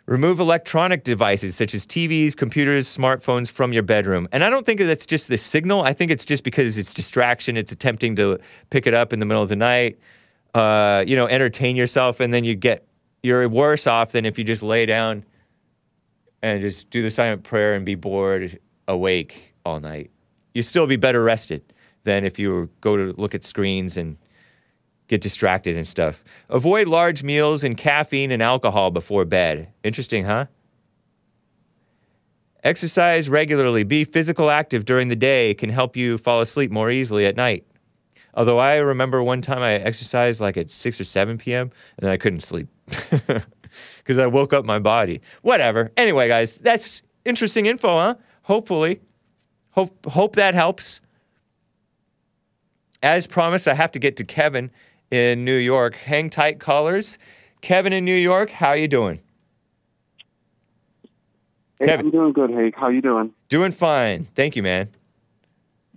Remove electronic devices such as TVs, computers, smartphones from your bedroom. And I don't think that's just the signal. I think it's just because it's distraction. It's attempting to pick it up in the middle of the night, uh, you know, entertain yourself, and then you get you're worse off than if you just lay down and just do the silent prayer and be bored awake all night. You'd still be better rested than if you go to look at screens and get distracted and stuff. Avoid large meals and caffeine and alcohol before bed. Interesting, huh? Exercise regularly. Be physical active during the day can help you fall asleep more easily at night. Although I remember one time I exercised like at 6 or 7 p.m. and I couldn't sleep because I woke up my body. Whatever. Anyway, guys, that's interesting info, huh? Hopefully. Hope, hope that helps. As promised, I have to get to Kevin in New York. Hang tight, callers. Kevin in New York, how you doing? Hey, Kevin. I'm doing good, Hank. How you doing? Doing fine. Thank you, man.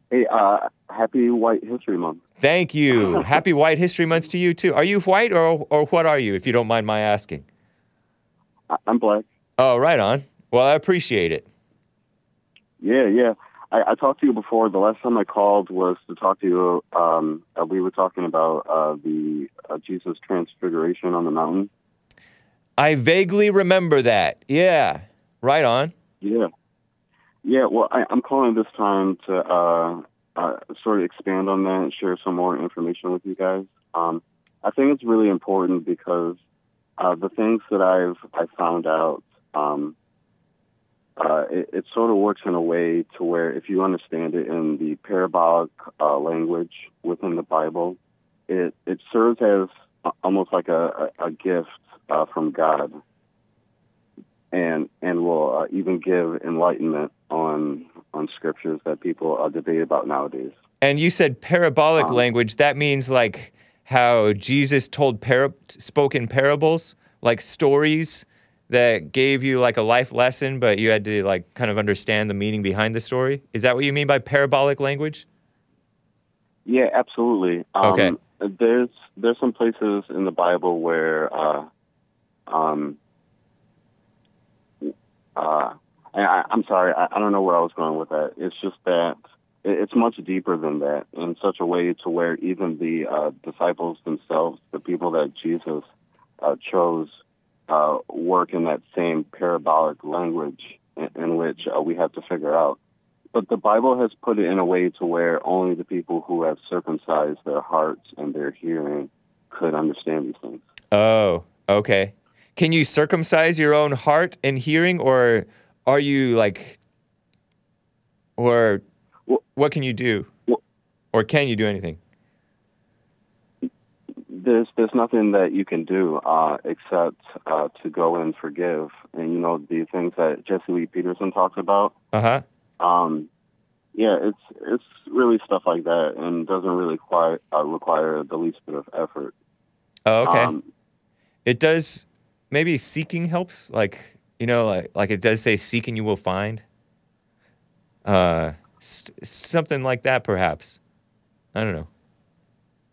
Hey, uh, happy White History Month. Thank you. Happy White History Month to you too. Are you white or or what are you, if you don't mind my asking? I'm black. Oh, right on. Well, I appreciate it. Yeah, yeah. I, I talked to you before. The last time I called was to talk to you. Um, uh, we were talking about uh, the uh, Jesus Transfiguration on the mountain. I vaguely remember that. Yeah. Right on. Yeah. Yeah, well, I, I'm calling this time to uh, uh, sort of expand on that and share some more information with you guys. Um, I think it's really important because uh, the things that I've I found out, um, uh, it, it sort of works in a way to where if you understand it in the parabolic uh, language within the Bible, it it serves as a- almost like a, a, a gift uh, from God, and and will uh, even give enlightenment on on scriptures that people uh, debate about nowadays. And you said parabolic Um, language. That means like how Jesus told para- spoke in parables, like stories that gave you like a life lesson, but you had to like kind of understand the meaning behind the story. Is that what you mean by parabolic language? Yeah, absolutely. Um, Okay. There's there's some places in the Bible where, uh, um, uh, I, I'm sorry, I, I don't know where I was going with that. It's just that it, it's much deeper than that in such a way to where even the uh, disciples themselves, the people that Jesus uh, chose, uh, work in that same parabolic language in, in which uh, we have to figure out. But the Bible has put it in a way to where only the people who have circumcised their hearts and their hearing could understand these things. Oh, okay. Can you circumcise your own heart and hearing, or are you like, or what can you do? Or can you do anything? There's there's nothing that you can do uh, except uh, to go and forgive. And you know the things that Jesse Lee Peterson talks about. Uh huh. Um, yeah, it's it's really stuff like that, and doesn't really quite uh, require the least bit of effort. Oh, okay. Um, it does. Maybe seeking helps. Like you know, like like it does say, "Seek and you will find." Uh, st- something like that, perhaps. I don't know.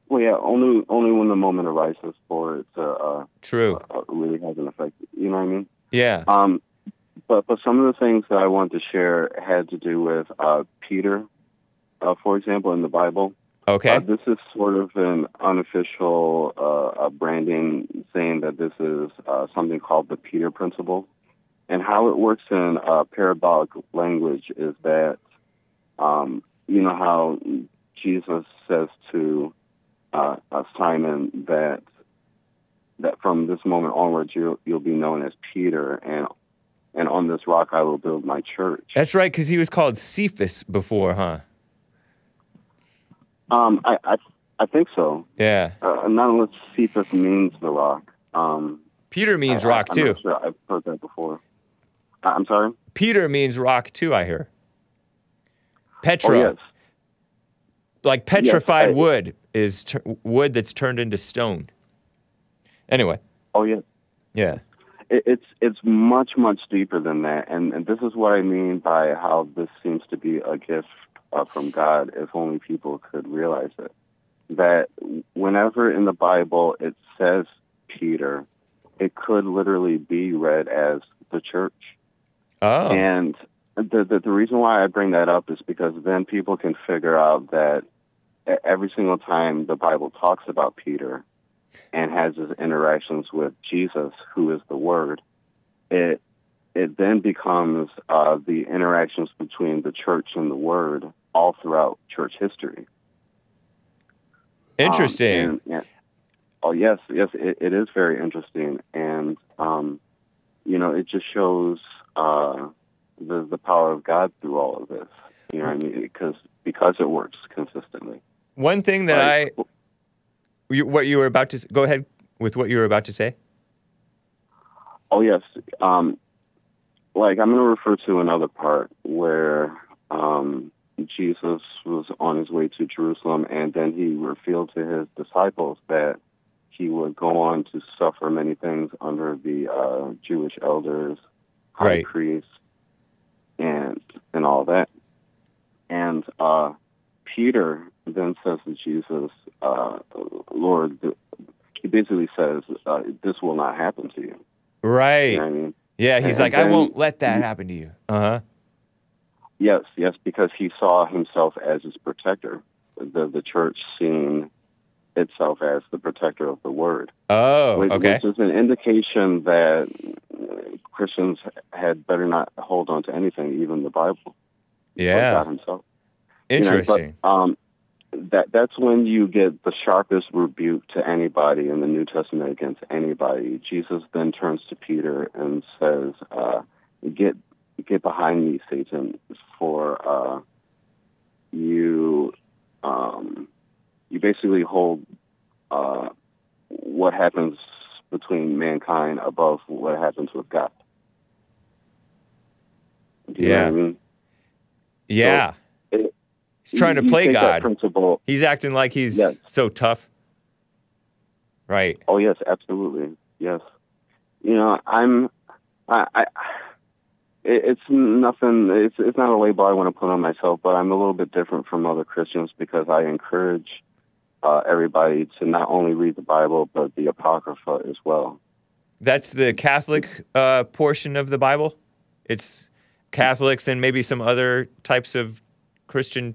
Well, yeah, only only when the moment arises for it to uh, True. uh, really has an effect. You know what I mean? Yeah. Um, but but some of the things that I wanted to share had to do with uh, Peter, uh, for example, in the Bible. Okay. Uh, this is sort of an unofficial uh, uh, branding saying that this is uh, something called the Peter principle. And how it works in uh, parabolic language is that, um, you know, how Jesus says to uh, uh, Simon that that from this moment onwards you'll, you'll be known as Peter, and and on this rock I will build my church. That's right, because he was called Cephas before, huh? Um, I, I I think so. Yeah. Uh, not unless Cephas means the rock. Um, Peter means I- rock I'm too. sure. I've heard that before. I- I'm sorry. Peter means rock too. I hear. Petra. Oh, yes. Like petrified I- wood is tur wood that's turned into stone. Anyway. Oh yeah. Yeah. It, it's it's much much deeper than that, and, and this is what I mean by how this seems to be a gift uh, from God. If only people could realize it. That whenever in the Bible it says Peter, it could literally be read as the church. Oh. And the, the the reason why I bring that up is because then people can figure out that every single time the Bible talks about Peter and has his interactions with Jesus, who is the Word, it it then becomes uh, the interactions between the church and the Word all throughout church history. Um, Interesting. and- and- oh yes, yes, it, it is very interesting, and um, you know, it just shows uh, the the power of God through all of this. You know what I mean? Because because it works consistently. One thing that I, you, what you were about to go ahead with what you were about to say. Oh yes, um, like I'm going to refer to another part where um, Jesus was on his way to Jerusalem, and then he revealed to his disciples that he would go on to suffer many things under the uh, Jewish elders, high Right. priests, and and all that. And uh, Peter then says to Jesus, uh, "Lord," he basically says, uh, "This will not happen to you." Right. You know I mean? Yeah, he's And like, I won't let that happen to you. Uh huh. Yes, yes, because he saw himself as his protector. The the church seeing itself as the protector of the word. Oh, which, okay. Which is an indication that Christians had better not hold on to anything, even the Bible. Yeah. God himself. You know, but, Interesting. um, that that's when you get the sharpest rebuke to anybody in the New Testament against anybody. Jesus then turns to Peter and says, uh, "Get get behind me, Satan, for uh, you um, you basically hold uh, what happens between mankind above what happens with God." Do you know Yeah. what I mean? yeah. it- he's trying to play God. principle He's acting like he's Yes. so tough. Right. Oh yes, absolutely. Yes. You know, I'm. I. I it's nothing. It's it's not a label I want to put on myself, but I'm a little bit different from other Christians because I encourage uh, everybody to not only read the Bible but the Apocrypha as well. That's the Catholic uh, portion of the Bible. It's Catholics and maybe some other types of Christian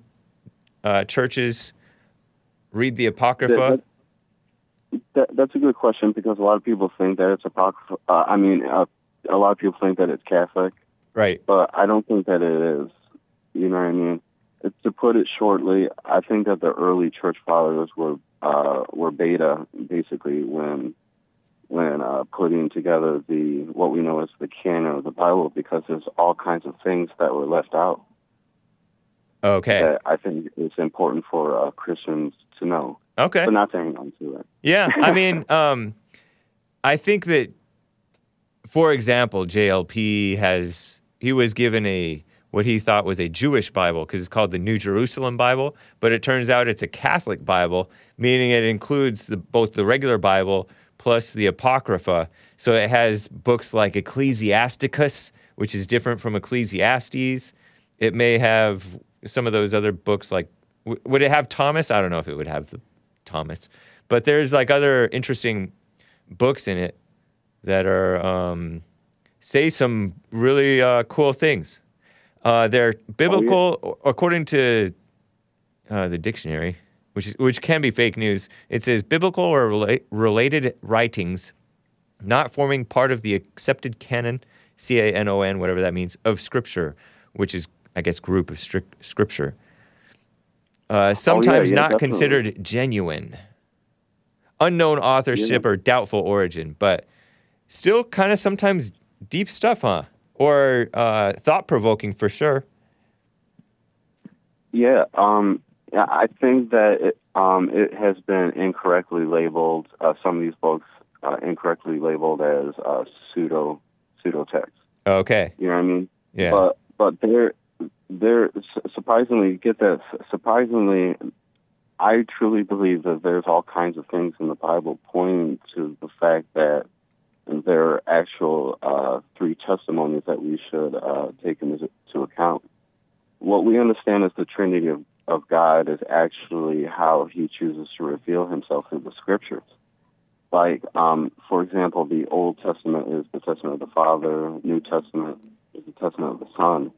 uh, churches read the Apocrypha. That, that, that's a good question because a lot of people think that it's Apocrypha. Uh, I mean, uh, a lot of people think that it's Catholic. right. but I don't think that it is. You know what I mean? It's, to put it shortly, I think that the early church fathers were uh, were beta basically when when uh, putting together the what we know as the canon of the Bible because there's all kinds of things that were left out Okay. I think it's important for uh, Christians to know, Okay. but not to hang on to it. Yeah, I mean, um, I think that, for example, JLP has he was given a what he thought was a Jewish Bible because it's called the New Jerusalem Bible, but it turns out it's a Catholic Bible, meaning it includes the, both the regular Bible plus the Apocrypha. So it has books like Ecclesiasticus, which is different from Ecclesiastes. It may have some of those other books like w- would it have Thomas? I don't know if it would have the Thomas, but there's like other interesting books in it that are um, say some really uh, cool things. Uh, they're biblical according to uh, the dictionary, which is, which can be fake news. It says biblical or rela- related writings not forming part of the accepted canon, C A N O N, whatever that means, of Scripture, which is, I guess, group of strict Scripture. Uh, sometimes yeah, not definitely. considered genuine, unknown authorship or doubtful origin, but still kind of sometimes deep stuff, huh? Or uh, thought provoking for sure. Yeah, um, I think that it, um, it has been incorrectly labeled. Uh, some of these books uh, incorrectly labeled as uh, pseudo pseudo text. Okay. You know what I mean? Yeah. But but they're they're su- surprisingly get that surprisingly. I truly believe that there's all kinds of things in the Bible pointing to the fact that there are actual uh, three testimonies that we should uh, take into account. What we understand as the Trinity of, of God is actually how He chooses to reveal Himself through the Scriptures. Like, um, for example, the Old Testament is the Testament of the Father, New Testament is the Testament of the Son,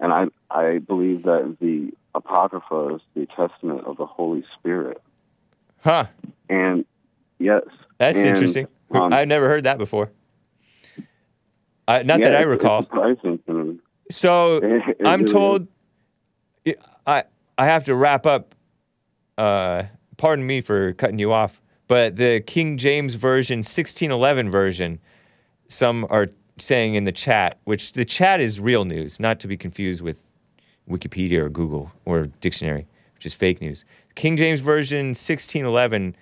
and I I believe that the Apocrypha is the Testament of the Holy Spirit. Huh. And yes, That's and, interesting. um, I've never heard that before. I, not yeah, that I recall. It's surprising to me. So It- it I'm really told I I have to wrap up. Uh, pardon me for cutting you off, but the King James version, 1611 version, some are saying in the chat, which the chat is real news, not to be confused with Wikipedia or Google or dictionary, which is fake news. King James version 1611,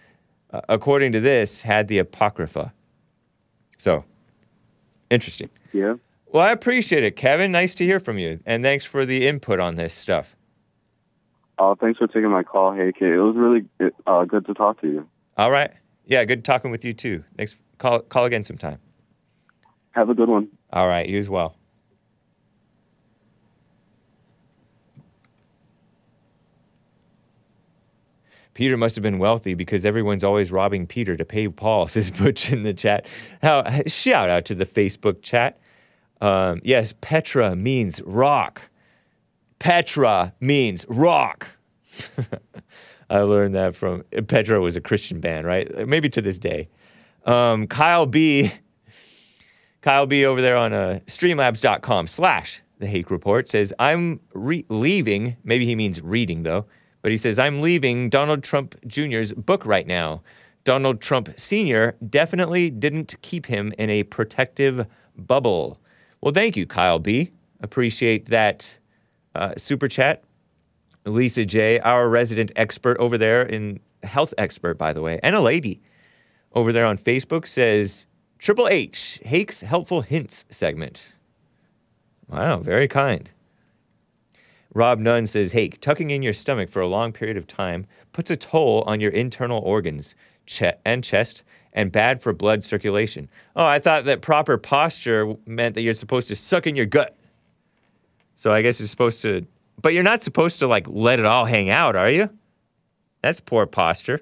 uh, according to this, had the apocrypha. So interesting. Yeah. Well, I appreciate it, Kevin. Nice to hear from you, and thanks for the input on this stuff. Uh, thanks for taking my call, Hey Kid. It was really uh, good to talk to you. All right. Yeah, good talking with you too. Thanks. Call call again sometime. Have a good one. All right, you as well. Peter must have been wealthy because everyone's always robbing Peter to pay Paul, says Butch in the chat. Now, shout out to the Facebook chat. Um, yes, Petra means rock. Petra means rock. I learned that from Petra was a Christian band, right? Maybe to this day. Um, Kyle B. Kyle B over there on uh, streamlabs.com slash the Hake Report, says, I'm re- leaving. Maybe he means reading, though. But he says, I'm leaving Donald Trump Jr.'s book right now. Donald Trump Sr. definitely didn't keep him in a protective bubble. Well, thank you, Kyle B. Appreciate that uh, super chat. Lisa J., our resident expert over there in health expert, by the way, and a lady over there on Facebook says Triple H, Hake's helpful hints segment. Wow, very kind. Rob Nunn says, Hake, tucking in your stomach for a long period of time puts a toll on your internal organs and chest and bad for blood circulation. Oh, I thought that proper posture meant that you're supposed to suck in your gut. So I guess you're supposed to, but you're not supposed to like let it all hang out, are you? That's poor posture.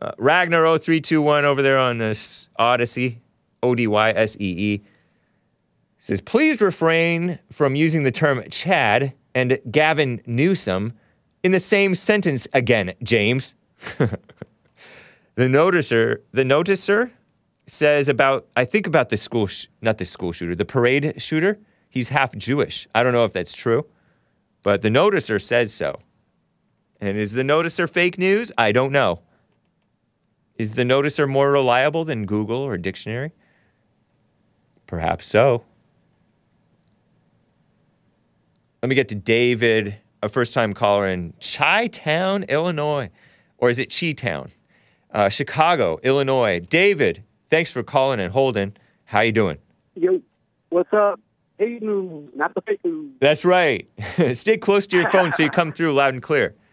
Uh, Ragnar0321 over there on this Odysee, O D Y S E E, says, please refrain from using the term Chad and Gavin Newsom in the same sentence again, James. the noticer, the noticer says about, I think about the school, sh- not the school shooter, the parade shooter. He's half Jewish. I don't know if that's true, but the noticer says so. And is the noticer fake news? I don't know. Is the noticer more reliable than Google or dictionary? Perhaps so. Let me get to David, a first time caller in Chi Town, Illinois. Or is it Chi Town? Uh, Chicago, Illinois. David, thanks for calling and holding. How you doing? Yo, what's up? Hey, news, not the fake news. That's right. Stay close to your phone so you come through loud and clear.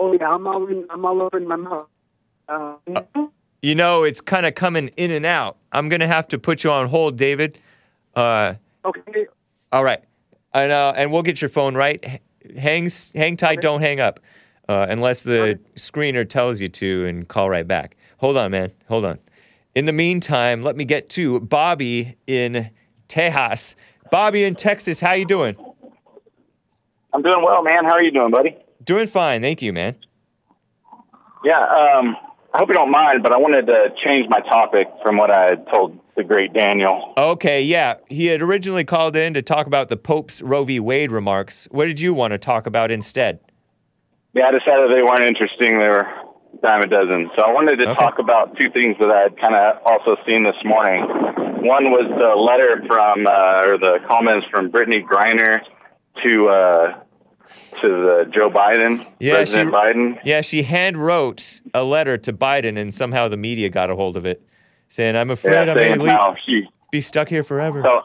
Oh yeah, I'm all in, I'm all over in my mouth. Uh, You know, it's kind of coming in and out. I'm going to have to put you on hold, David. Uh, okay. all right. And, uh, and we'll get your phone right. Hang, hang tight, don't hang up. Uh, unless the screener tells you to and call right back. Hold on, man. Hold on. In the meantime, let me get to Bobby in Tejas. Bobby in Texas, how you doing? I'm doing well, man. How are you doing, buddy? Doing fine, thank you, man. Yeah, um, I hope you don't mind, but I wanted to change my topic from what I had told the great Daniel. Okay, yeah. He had originally called in to talk about the Pope's Roe v. Wade remarks. What did you want to talk about instead? Yeah, I decided they weren't interesting. They were a dime a dozen. So I wanted to talk about two things that I had kind of also seen this morning. One was the letter from, uh, or the comments from Brittney Griner to uh, to the Joe Biden, President she, Biden. Yeah, she hand wrote a letter to Biden, and somehow the media got a hold of it, saying, "I'm afraid Yeah, I may saying leave, how she be stuck here forever." So,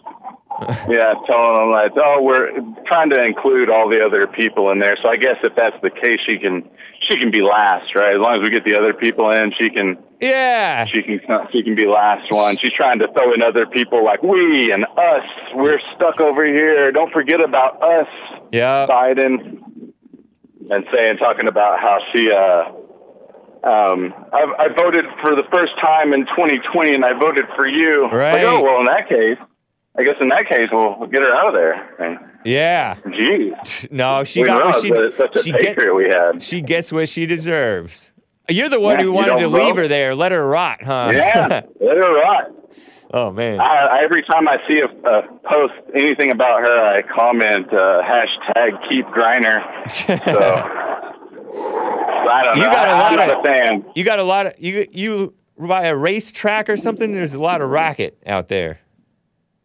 yeah, telling them like, oh, we're trying to include all the other people in there. So I guess if that's the case, she can she can be last, right? As long as we get the other people in, she can. Yeah. She can she can be last one. She's trying to throw in other people like we and us. We're stuck over here. Don't forget about us. Yeah. Biden and saying talking about how she uh um I, I voted for the first time in 2020 and I voted for you. Right. Like, oh well, in that case, I guess in that case we'll, get her out of there. And, Yeah. geez, No, she we got what she such a she get- patriot we had. She gets what she deserves. You're the one Yeah, who wanted to leave vote? her there. Let her rot, huh? Yeah, let her rot. oh man. I, I- every time I see a, a post anything about her, I comment uh, hashtag Keep Griner. So I don't You got a lot of not a fan. You got a lot of you you by a racetrack or something. There's a lot of racket out there.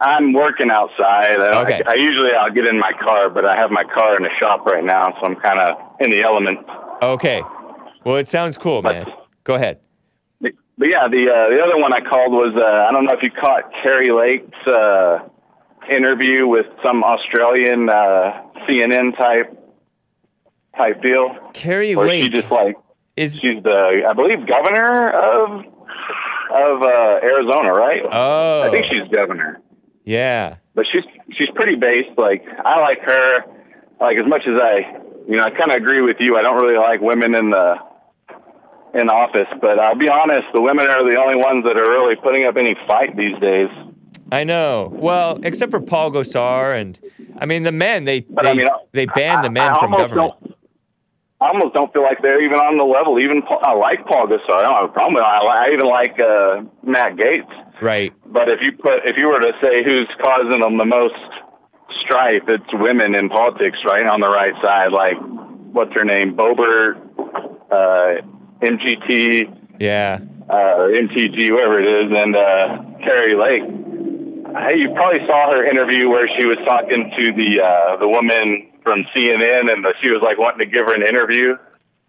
I'm working outside. I, Okay. I, I usually I'll get in my car, but I have my car in the shop right now, so I'm kind of in the element. Okay. Well, it sounds cool, man. Go ahead. But, but yeah, the uh, the other one I called was uh, I don't know if you caught Kari Lake's uh, interview with some Australian uh, CNN type type deal. Kari where Lake she just like is she's the I believe governor of of uh, Arizona, right? Oh. I think she's governor. Yeah. but she's she's pretty based. Like I like her. Like as much as I, you know, I kind of agree with you. I don't really like women in the in office, but I'll be honest. The women are the only ones that are really putting up any fight these days. I know. Well, except for Paul Gosar and I mean the men they But they, I mean, they banned the men I from almost government. I almost don't feel like they're even on the level. Even Paul, I like Paul Gosar. I don't have a problem with. It. I, I even like uh, Matt Gaetz. Right. But if you put if you were to say who's causing them the most strife, it's women in politics, right on the right side. Like what's her name, Boebert, uh, MGT, Yeah. uh, MTG, whatever it is, and uh, Kari Lake. Hey, you probably saw her interview where she was talking to the uh, the woman from CNN, and the, she was like wanting to give her an interview,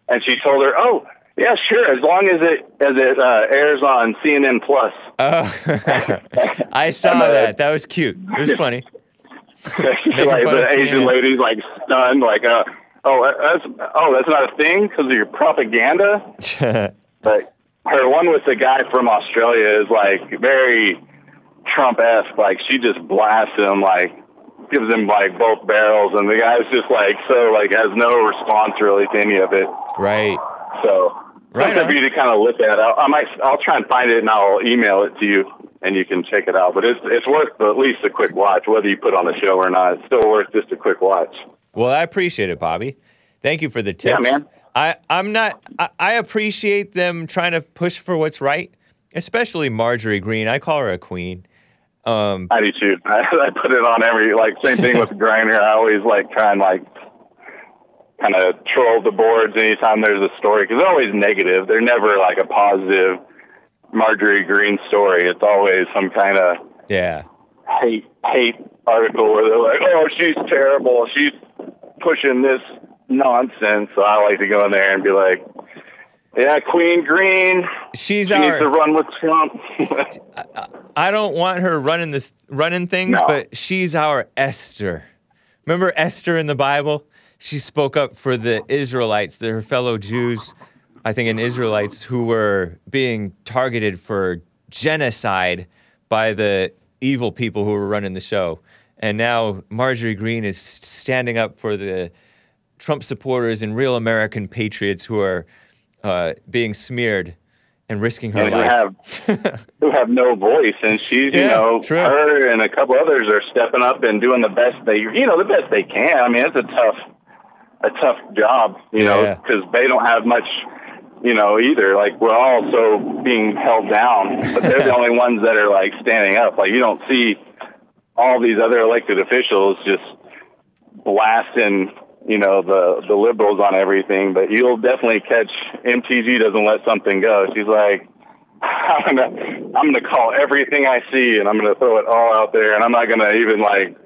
and she told her, "Oh, yeah, sure, as long as it as it uh, airs on CNN Plus." Oh, I saw uh, that. That was cute. It was funny. Like the Asian lady's like stunned, like, uh, "Oh, that's oh, that's not a thing because of your propaganda." But her one with the guy from Australia is like very Trump esque. Like she just blasts him, like gives him like both barrels, and the guy's just like so like has no response really to any of it. right. So Right something for you to kind of look at. I, I might I'll try and find it and I'll email it to you. And you can check it out, but it's it's worth at least a quick watch, whether you put on a show or not. It's still worth just a quick watch. Well, I appreciate it, Bobby. Thank you for the tips. Yeah, man. I, I'm not, I, I appreciate them trying to push for what's right, especially Marjorie Greene. I call her a queen. Um, I do too. I, I put it on every like same thing with Griner. I always like try and like kind of troll the boards anytime there's a story because they're always negative. They're never like a positive Marjorie Greene story. It's always some kind of yeah. hate hate article where they're like, "Oh, she's terrible. She's pushing this nonsense." So I like to go in there and be like, "Yeah, Queen Green. She's she our- needs to run with Trump." I don't want her running this running things, No. but she's our Esther. Remember Esther in the Bible? She spoke up for the Israelites, the- her fellow Jews, I think, and Israelites who were being targeted for genocide by the evil people who were running the show. And now Marjorie Greene is standing up for the Trump supporters and real American patriots who are uh, being smeared and risking her and who life. have who have no voice, and she's you know true. her and a couple others are stepping up and doing the best they you know the best they can. I mean, it's a tough a tough job, you know, Yeah. because they don't have much. You know, either like we're all so being held down, but they're the only ones that are like standing up. Like you don't see all these other elected officials just blasting, you know, the the liberals on everything, but you'll definitely catch MTG doesn't let something go. She's like, I'm gonna I'm gonna call everything I see and I'm gonna throw it all out there and I'm not gonna even like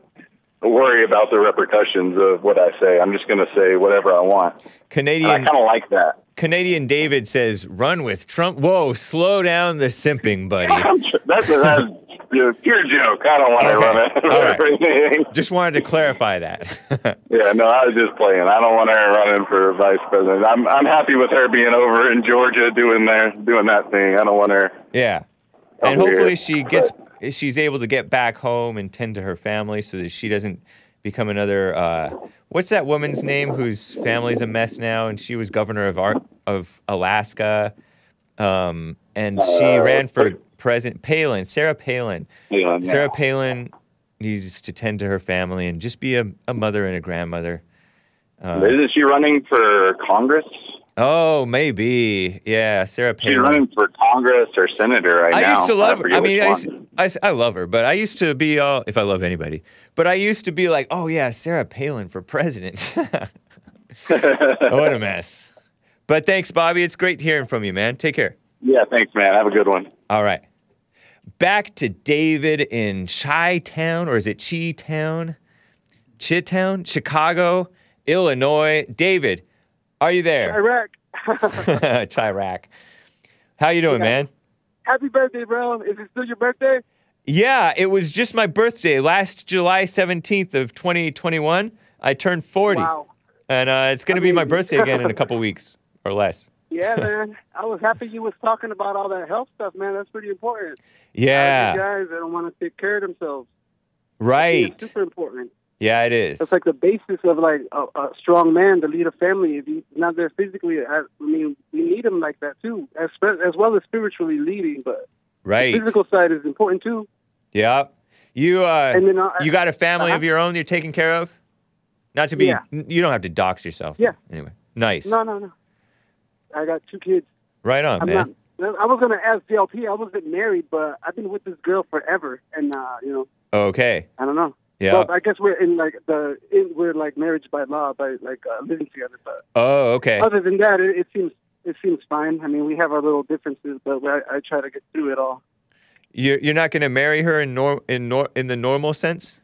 worry about the repercussions of what I say. I'm just gonna say whatever I want. And I Canadian kind of like that. Canadian David says, "Run with Trump." Whoa, slow down the simping, buddy. That's a, that's a pure joke. I don't want to Okay. run it. All right. Just wanted to clarify that. Yeah, no, I was just playing. I don't want her running for vice president. I'm I'm happy with her being over in Georgia doing their doing that thing. I don't want her. yeah, and hopefully she gets she's able to get back home and tend to her family so that she doesn't become another. Uh, what's that woman's name whose family's a mess now? And she was governor of Ar- of Alaska, um, and she Uh, ran for president. Palin, Sarah Palin. Palin, yeah. Sarah Palin needs to tend to her family and just be a, a mother and a grandmother. Uh, Isn't she running for Congress? oh, maybe. Yeah, Sarah Palin. She's running for Congress or senator right I now. used to love her. forget I mean, I, used-. I, s- I love her, but I used to be all, if I love anybody, but I used to be like, oh, yeah, Sarah Palin for president. what a mess. But thanks, Bobby. It's great hearing from you, man. Take care. Yeah, thanks, man. Have a good one. All right. Back to David in Chi Town, or is it Chi Town? Chi Town? Chicago, Illinois. David, are you there? Iraq. Chiraq. How you doing, man? Happy birthday, bro. Is it still your birthday? Yeah, it was just my birthday last July 17th of 2021. I turned 40. Wow. And uh, it's going to be my birthday again in a couple weeks or less. Yeah, man. I was happy you was talking about all that health stuff, man. That's pretty important. Yeah, guys that don't want to take care of themselves. right. It's super important. Yeah, it is. It's like the basis of like a, a strong man to lead a family. If he's not there physically, I, I mean, we need him like that too, as as well as spiritually leading. But Right. the physical side is important too. Yeah. You uh, And then, uh, you got a family uh-huh. of your own you're taking care of? Not to be Yeah. you don't have to dox yourself. Yeah. Anyway. Nice. No, no, no. I got two kids. Right on, I'm man. not. I was gonna ask JLP. I wasn't married, but I've been with this girl forever, and uh, you know, Okay. I don't know. Yeah. Well, I guess we're in like the in, we're like marriage by law by like uh, living together. But Oh, okay. other than that, it, it seems it seems fine. I mean, we have our little differences, but I, I try to get through it all. You're you're not going to marry her in nor in nor in the normal sense.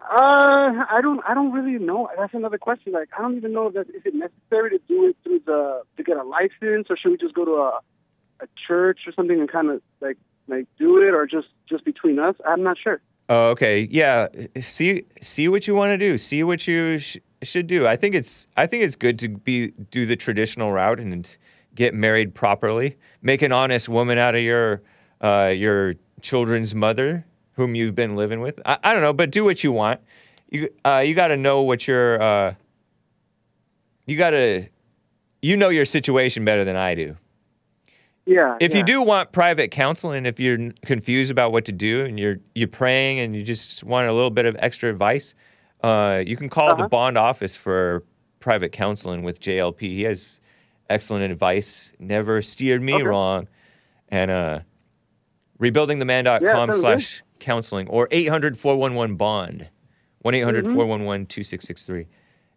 Uh, I don't. I don't really know. That's another question. Like, I don't even know that is it necessary to do it through the to get a license, or should we just go to a a church or something and kind of like like do it, or just just between us? I'm not sure. Oh, okay. Yeah. See see what you want to do. See what you sh- should do. I think it's I think it's good to be do the traditional route and get married properly. Make an honest woman out of your uh, your children's mother, whom you've been living with. I, I don't know, but do what you want. You uh, you got to know what your uh, you got to you know your situation better than I do. Yeah. If yeah. you do want private counseling, if you're confused about what to do and you're you're praying and you just want a little bit of extra advice, uh, you can call the Uh-huh. bond office for private counseling with JLP. He has excellent advice. Never steered me Okay. wrong. And uh, rebuildingtheman.com good. slash counseling or 800 411 bond 1 800 Mm-hmm. 411 2663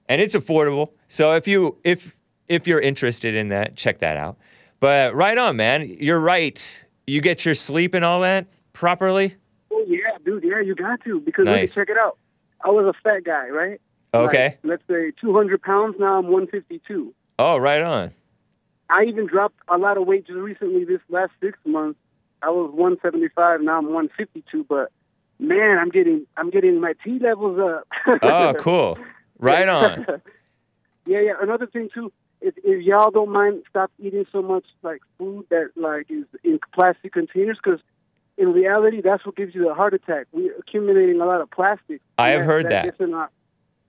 and it's affordable so if you if if you're interested in that check that out but right on man you're right you get your sleep and all that properly Oh yeah, dude. Yeah, you got to because let me Nice. check it out. I was a fat guy, right? Okay. Like, let's say 200 pounds. Now I'm 152. oh right on I even dropped a lot of weight just recently. This last six months, I was 175. Now I'm 152. But man, I'm getting I'm getting my T levels up. oh cool right on yeah, yeah. Another thing too, if, if y'all don't mind, stop eating so much like food that like is in plastic containers because. In reality, that's what gives you the heart attack. We're accumulating a lot of plastic. I have And heard that. Gets in our,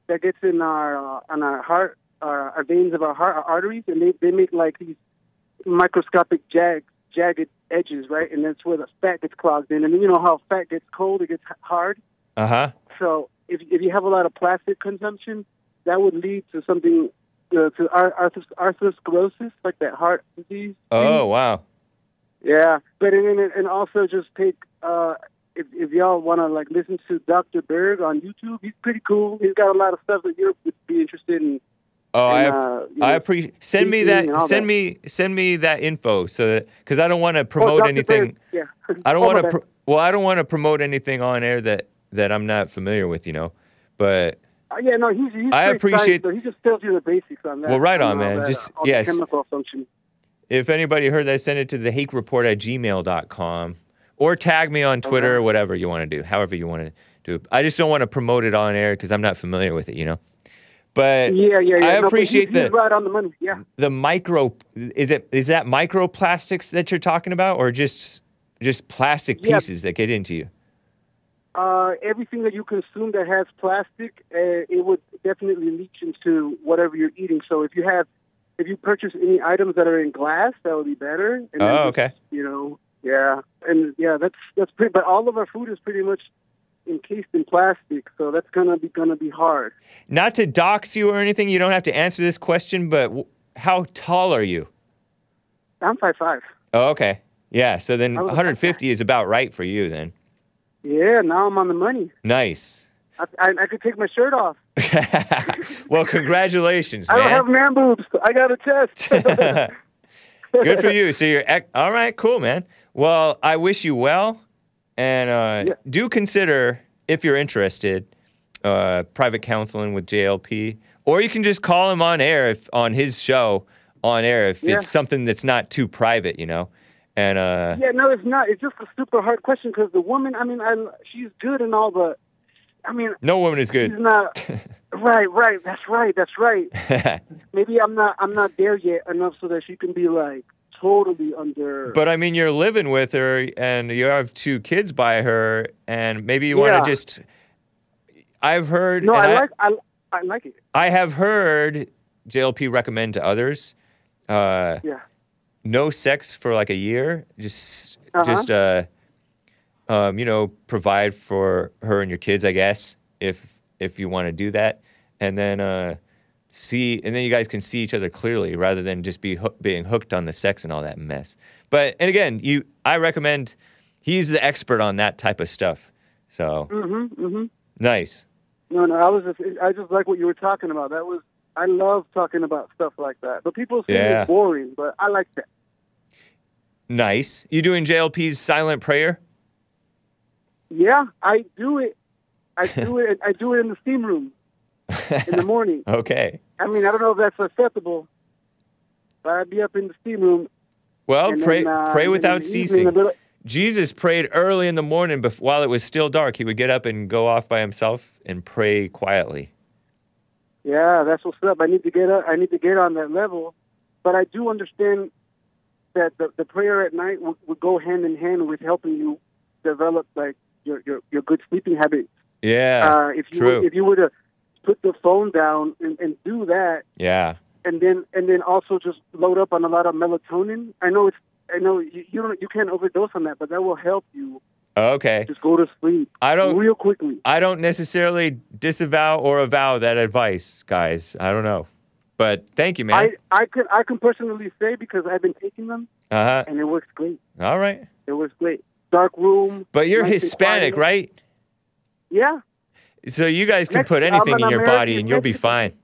that gets in our uh, on our heart, our, our veins of our heart, our arteries, and they they make like these microscopic jag, jagged edges, right? And that's where the fat gets clogged in. And then you know how fat gets cold, it gets hard. uh-huh So if if you have a lot of plastic consumption, that would lead to something uh, to ar- arthros- arthrosclerosis, like that heart disease. oh wow Yeah, but and and, and also just take uh, if if y'all want to like listen to Dr. Berg on YouTube, he's pretty cool. He's got a lot of stuff that you would be interested in. Oh, I, And, uh, I know, appreciate. Send me that. Send that. me. Send me that info. So, because I don't want to Oh, promote Dr. anything. Yeah. I don't Oh, want to. Pro- well, I don't want to promote anything on air that that I'm not familiar with. You know, but Uh, yeah, no, he's he's I appreciate- science, he just tells you the basics on that. Well, right on, man. that, Just- the yes. chemical function. if anybody heard that, send it to the hake report at gmail.com or tag me on Twitter or whatever you want to do, however you want to do it. I just don't want to promote it on air because I'm not familiar with it. You know. But Yeah, yeah, yeah. I appreciate he's, he's the right on the money. Yeah. the micro. Is it is that microplastics that you're talking about, or just just plastic Yeah. pieces that get into you? Uh, everything that you consume that has plastic, uh, it would definitely leach into whatever you're eating. So if you have, if you purchase any items that are in glass, that would be better. And Oh, just, okay. You know, yeah, and yeah, that's that's pretty. But all of our food is pretty much encased in plastic, so that's gonna be gonna be hard. Not to dox you or anything, you don't have to answer this question, but w- how tall are you? I'm five five. Oh, okay. Yeah, so then 150 is about right for you then. Yeah, now I'm on the money. Nice. I, I, I could take my shirt off. Well, congratulations, I don't have man boobs. I got a test. Good for you. So you're ec- all right. Cool, man. Well, I wish you well, and uh, do consider if you're interested, uh, private counseling with JLP, or you can just call him on air if on his show on air if Yeah. it's something that's not too private, you know. And uh, Yeah, no, it's not. It's just a super hard question because the woman. I mean, I, she's good and all, but I mean, no woman is she's good. not. right, right. That's right. That's right. Maybe I'm not. I'm not there yet enough so that she can be like totally under. But I mean, you're living with her, and you have two kids by her, and maybe you want to just. I've heard. no, I like. I I like it. I have heard JLP recommend to others. Uh, Yeah. No sex for like a year. Just, Uh-huh. just, uh, um, you know, provide for her and your kids, I guess, if if you want to do that, and then uh, see, and then you guys can see each other clearly rather than just be hoo- being hooked on the sex and all that mess. But and again, you, I recommend. He's the expert on that type of stuff. So Mm-hmm. Mm-hmm. nice. No, no, I was just, I just like what you were talking about. That was, I love talking about stuff like that. But people say Yeah. it's boring, but I like that. Nice. You doing JLP's silent prayer? Yeah, I do it. I do it. I do it in the steam room in the morning. Okay. I mean, I don't know if that's acceptable, but I'd be up in the steam room. Well, pray then, uh, pray without evening, ceasing. Jesus prayed early in the morning bef- while it was still dark. He would get up and go off by himself and pray quietly. Yeah, that's what's up. I need to get up. I need to get on that level, but I do understand that the, the prayer at night would, would go hand in hand with helping you develop like your your, your good sleeping habits. Yeah. uh, if you true. Were, if you were to put the phone down and, and do that, yeah. and then and then also just load up on a lot of melatonin. I know it's I know you, you don't you can't overdose on that, but that will help you Okay. just go to sleep I don't real quickly. I don't necessarily disavow or avow that advice, guys. I don't know. But thank you, man. I I can I can personally say because I've been taking them uh-huh. and it works great. All right. It works great. Dark room. But you're Hispanic, quiet. right? Yeah. So you guys can Next- put anything an in your body American and you'll be fine.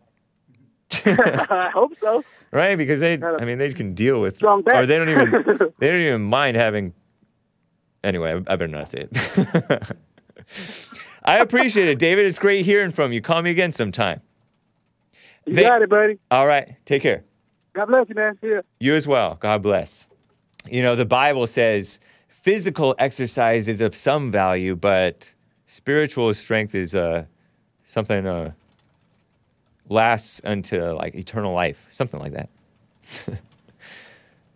I hope so. Right? Because they I mean they can deal with or they don't even they don't even mind having Anyway, I, I better not say it. I appreciate it, David. It's great hearing from you. Call me again sometime. You They- got it, buddy. All right. Take care. God bless you, man. See ya. You as well. God bless. You know, the Bible says physical exercise is of some value, but spiritual strength is uh, something uh, lasts unto like eternal life, something like that.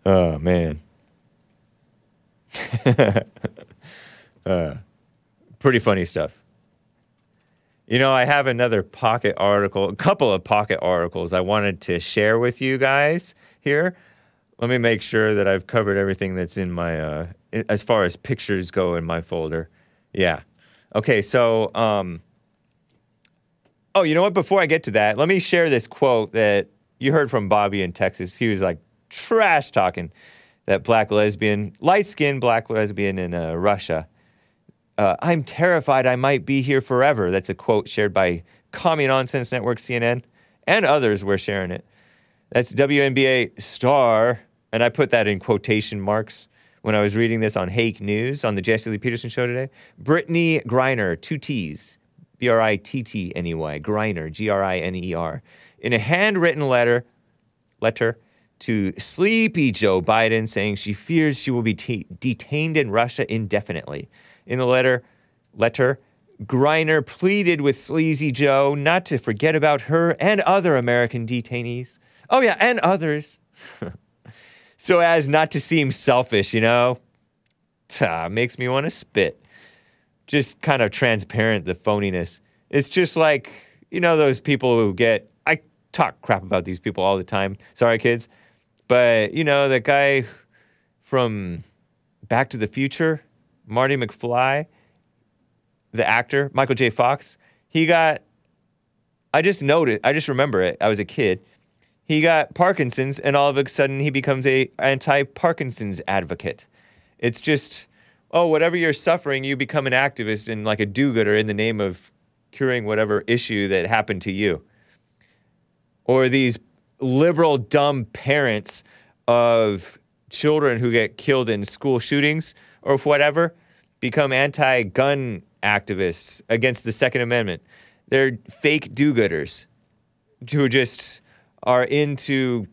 oh man. uh, pretty funny stuff. You know, I have another pocket article, a couple of pocket articles I wanted to share with you guys here. Let me make sure that I've covered everything that's in my, uh, as far as pictures go in my folder. Yeah. Okay, so, um, oh, you know what? Before I get to that, let me share this quote that you heard from Bobby in Texas. He was like trash talking that black lesbian, light skinned black lesbian in uh, Russia uh, I'm terrified I might be here forever. That's a quote shared by Commie Nonsense Network, CNN, and others were sharing it. That's WNBA star, and I put that in quotation marks when I was reading this on Hake News on the Jesse Lee Peterson show today. Brittney Griner, two T's, B R I T T N E Y, Griner, G R I N E R, in a handwritten letter, letter to sleepy Joe Biden saying she fears she will be t- detained in Russia indefinitely. In the letter, letter, Griner pleaded with Sleazy Joe not to forget about her and other American detainees. Oh, yeah, and others. so as not to seem selfish, you know? Ah, makes me want to spit. Just kind of transparent, the phoniness. It's just like, you know, those people who get, I talk crap about these people all the time. Sorry, kids. But, you know, that guy from Back to the Future, Marty McFly, the actor, Michael J. Fox, he got, I just noted, I just remember it. I was a kid. He got Parkinson's, and all of a sudden he becomes a anti-Parkinson's advocate. It's just, oh, whatever you're suffering, you become an activist and like a do-gooder in the name of curing whatever issue that happened to you. Or these liberal, dumb parents of children who get killed in school shootings or whatever become anti gun activists against the Second Amendment. They're fake do gooders who just are into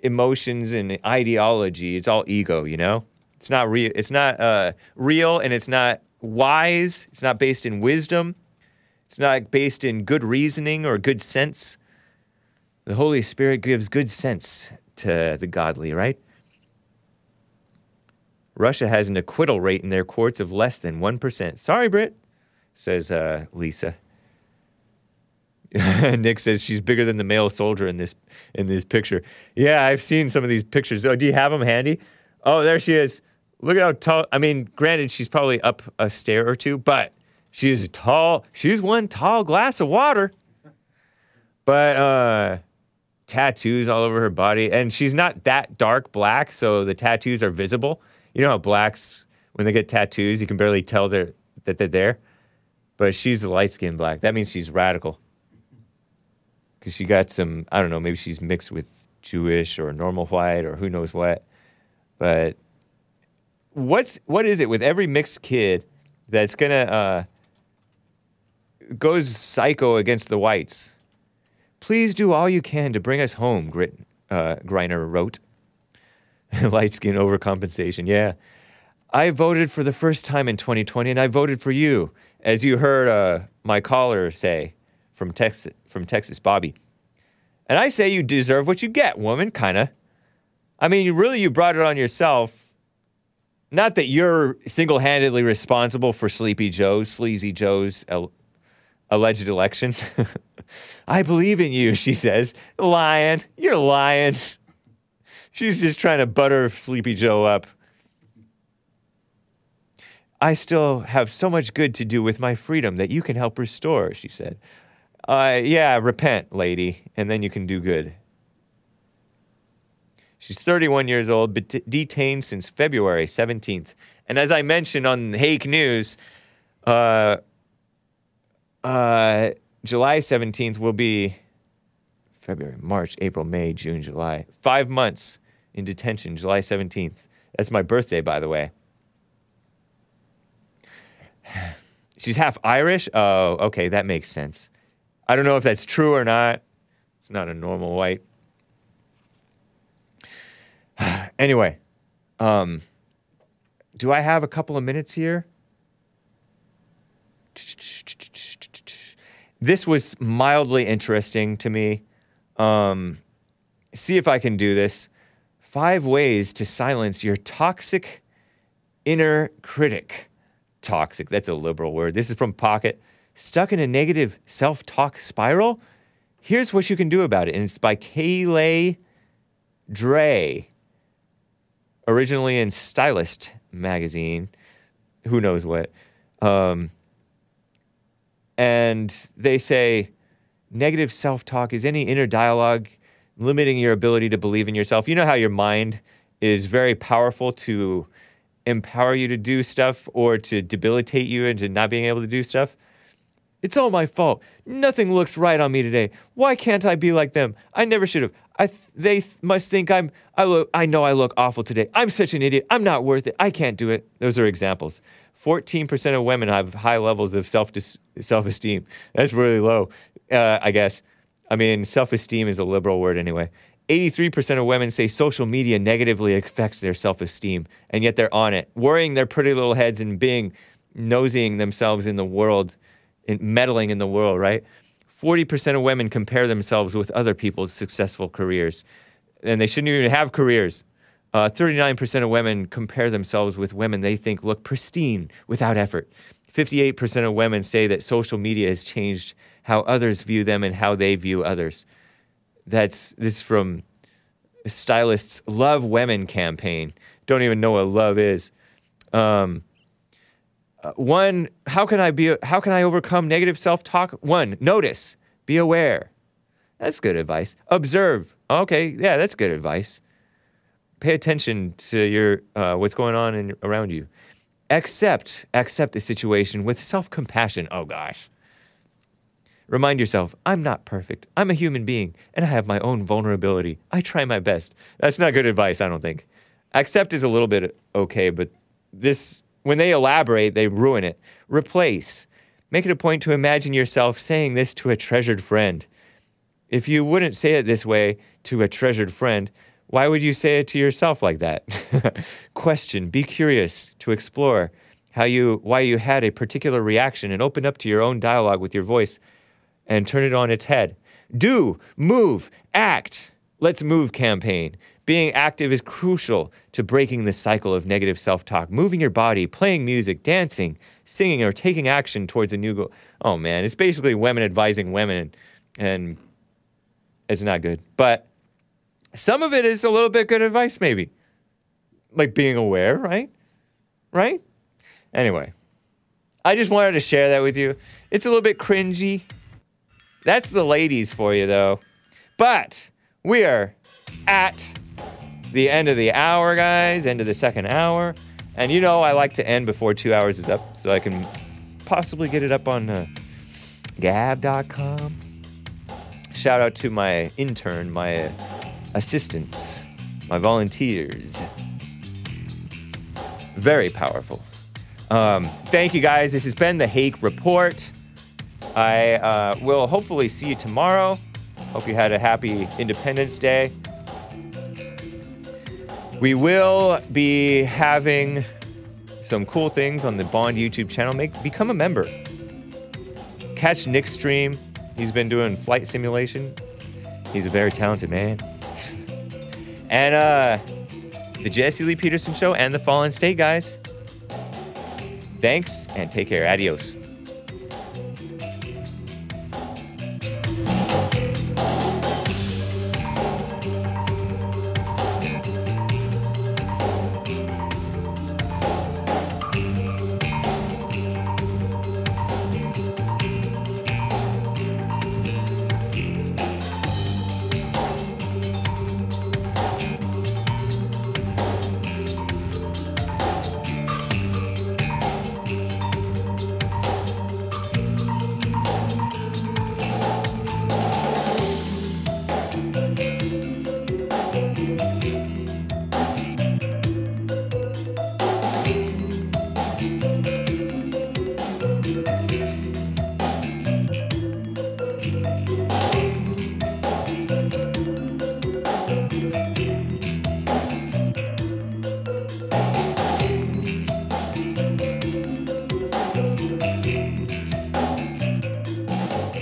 emotions and ideology. It's all ego, you know? It's not real. It's not uh, real and it's not wise. It's not based in wisdom. It's not based in good reasoning or good sense. The Holy Spirit gives good sense to the godly, right? Russia has an acquittal rate in their courts of less than 1%. Sorry, Brit, says uh, Lisa. Nick says she's bigger than the male soldier in this in this picture. Yeah, I've seen some of these pictures. Oh, do you have them handy? Oh, there she is. Look at how tall. I mean, granted, she's probably up a stair or two, but she is tall. She's one tall glass of water. But uh, tattoos all over her body, and she's not that dark black, so the tattoos are visible. You know how blacks, when they get tattoos, you can barely tell they're, that they're there. But she's a light skinned black. That means she's radical. Because she got some, I don't know, maybe she's mixed with Jewish or normal white or who knows what. But what's what is it with every mixed kid that's gonna uh, goes psycho against the whites? Please do all you can to bring us home, Grit, uh, Griner wrote. Light skin overcompensation. Yeah. I voted for the first time in 2020 and I voted for you, as you heard uh, my caller say from Texas, from Texas, Bobby. And I say you deserve what you get, woman, kind of. I mean, really, you brought it on yourself. Not that you're single handedly responsible for Sleepy Joe's, Sleazy Joe's alleged election. I believe in you, she says. Lying. You're lying. She's just trying to butter Sleepy Joe up. I still have so much good to do with my freedom that you can help restore, she said. Uh, yeah, repent, lady, and then you can do good. She's 31 years old, but detained since February 17th. And as I mentioned on Hake News, uh, uh, July 17th will be February, March, April, May, June, July. Five months in detention, July 17th. That's my birthday, by the way. She's half Irish? Oh, okay, that makes sense. I don't know if that's true or not. It's not a normal white. anyway, um, do I have a couple of minutes here? This was mildly interesting to me. Um, see if I can do this. Five ways to silence your toxic inner critic. Toxic, that's a liberal word. This is from Pocket. Stuck in a negative self talk spiral? Here's what you can do about it. And it's by Kayleigh Dray, originally in Stylist magazine. Who knows what? Um, and they say negative self talk is any inner dialogue limiting your ability to believe in yourself. You know how your mind is very powerful to empower you to do stuff or to debilitate you into not being able to do stuff? It's all my fault. Nothing looks right on me today. Why can't I be like them? I never should have. I th- they th- must think I'm. I look. I know I look awful today. I'm such an idiot. I'm not worth it. I can't do it. Those are examples. 14% of women have high levels of self self esteem. That's really low, uh, I guess. I mean, self esteem is a liberal word anyway. 83% of women say social media negatively affects their self esteem, and yet they're on it, worrying their pretty little heads and being nosying themselves in the world, in, meddling in the world, right? 40% of women compare themselves with other people's successful careers, and they shouldn't even have careers. Uh, 39% of women compare themselves with women they think look pristine without effort. 58% of women say that social media has changed how others view them and how they view others. That's this is from Stylist's Love Women campaign. Don't even know what love is. Um, uh, one, how can I be? How can I overcome negative self-talk? One, notice, be aware. That's good advice. Observe. Okay, yeah, that's good advice. Pay attention to your uh, what's going on in, around you. Accept, accept the situation with self-compassion. Oh gosh. Remind yourself, I'm not perfect. I'm a human being, and I have my own vulnerability. I try my best. That's not good advice, I don't think. Accept is a little bit okay, but this, when they elaborate, they ruin it. Replace. Make it a point to imagine yourself saying this to a treasured friend. If you wouldn't say it this way to a treasured friend, why would you say it to yourself like that? Question, be curious to explore how you why you had a particular reaction and open up to your own dialogue with your voice and turn it on its head. Do, move, act. Let's move campaign. Being active is crucial to breaking the cycle of negative self talk. Moving your body, playing music, dancing, singing, or taking action towards a new goal. Oh man, it's basically women advising women, and it's not good. But some of it is a little bit good advice, maybe. Like being aware, right? Right? Anyway, I just wanted to share that with you. It's a little bit cringy. That's the ladies for you, though. But we are at the end of the hour, guys, end of the second hour. And you know, I like to end before two hours is up so I can possibly get it up on uh, gab.com. Shout out to my intern, my uh, assistants, my volunteers. Very powerful. Um, thank you guys. This has been the Hake Report. I uh, will hopefully see you tomorrow. Hope you had a happy Independence Day. We will be having some cool things on the Bond YouTube channel. Make become a member. Catch Nick's stream. He's been doing flight simulation. He's a very talented man. And uh, the Jesse Lee Peterson show and the Fallen State guys. Thanks and take care. Adios.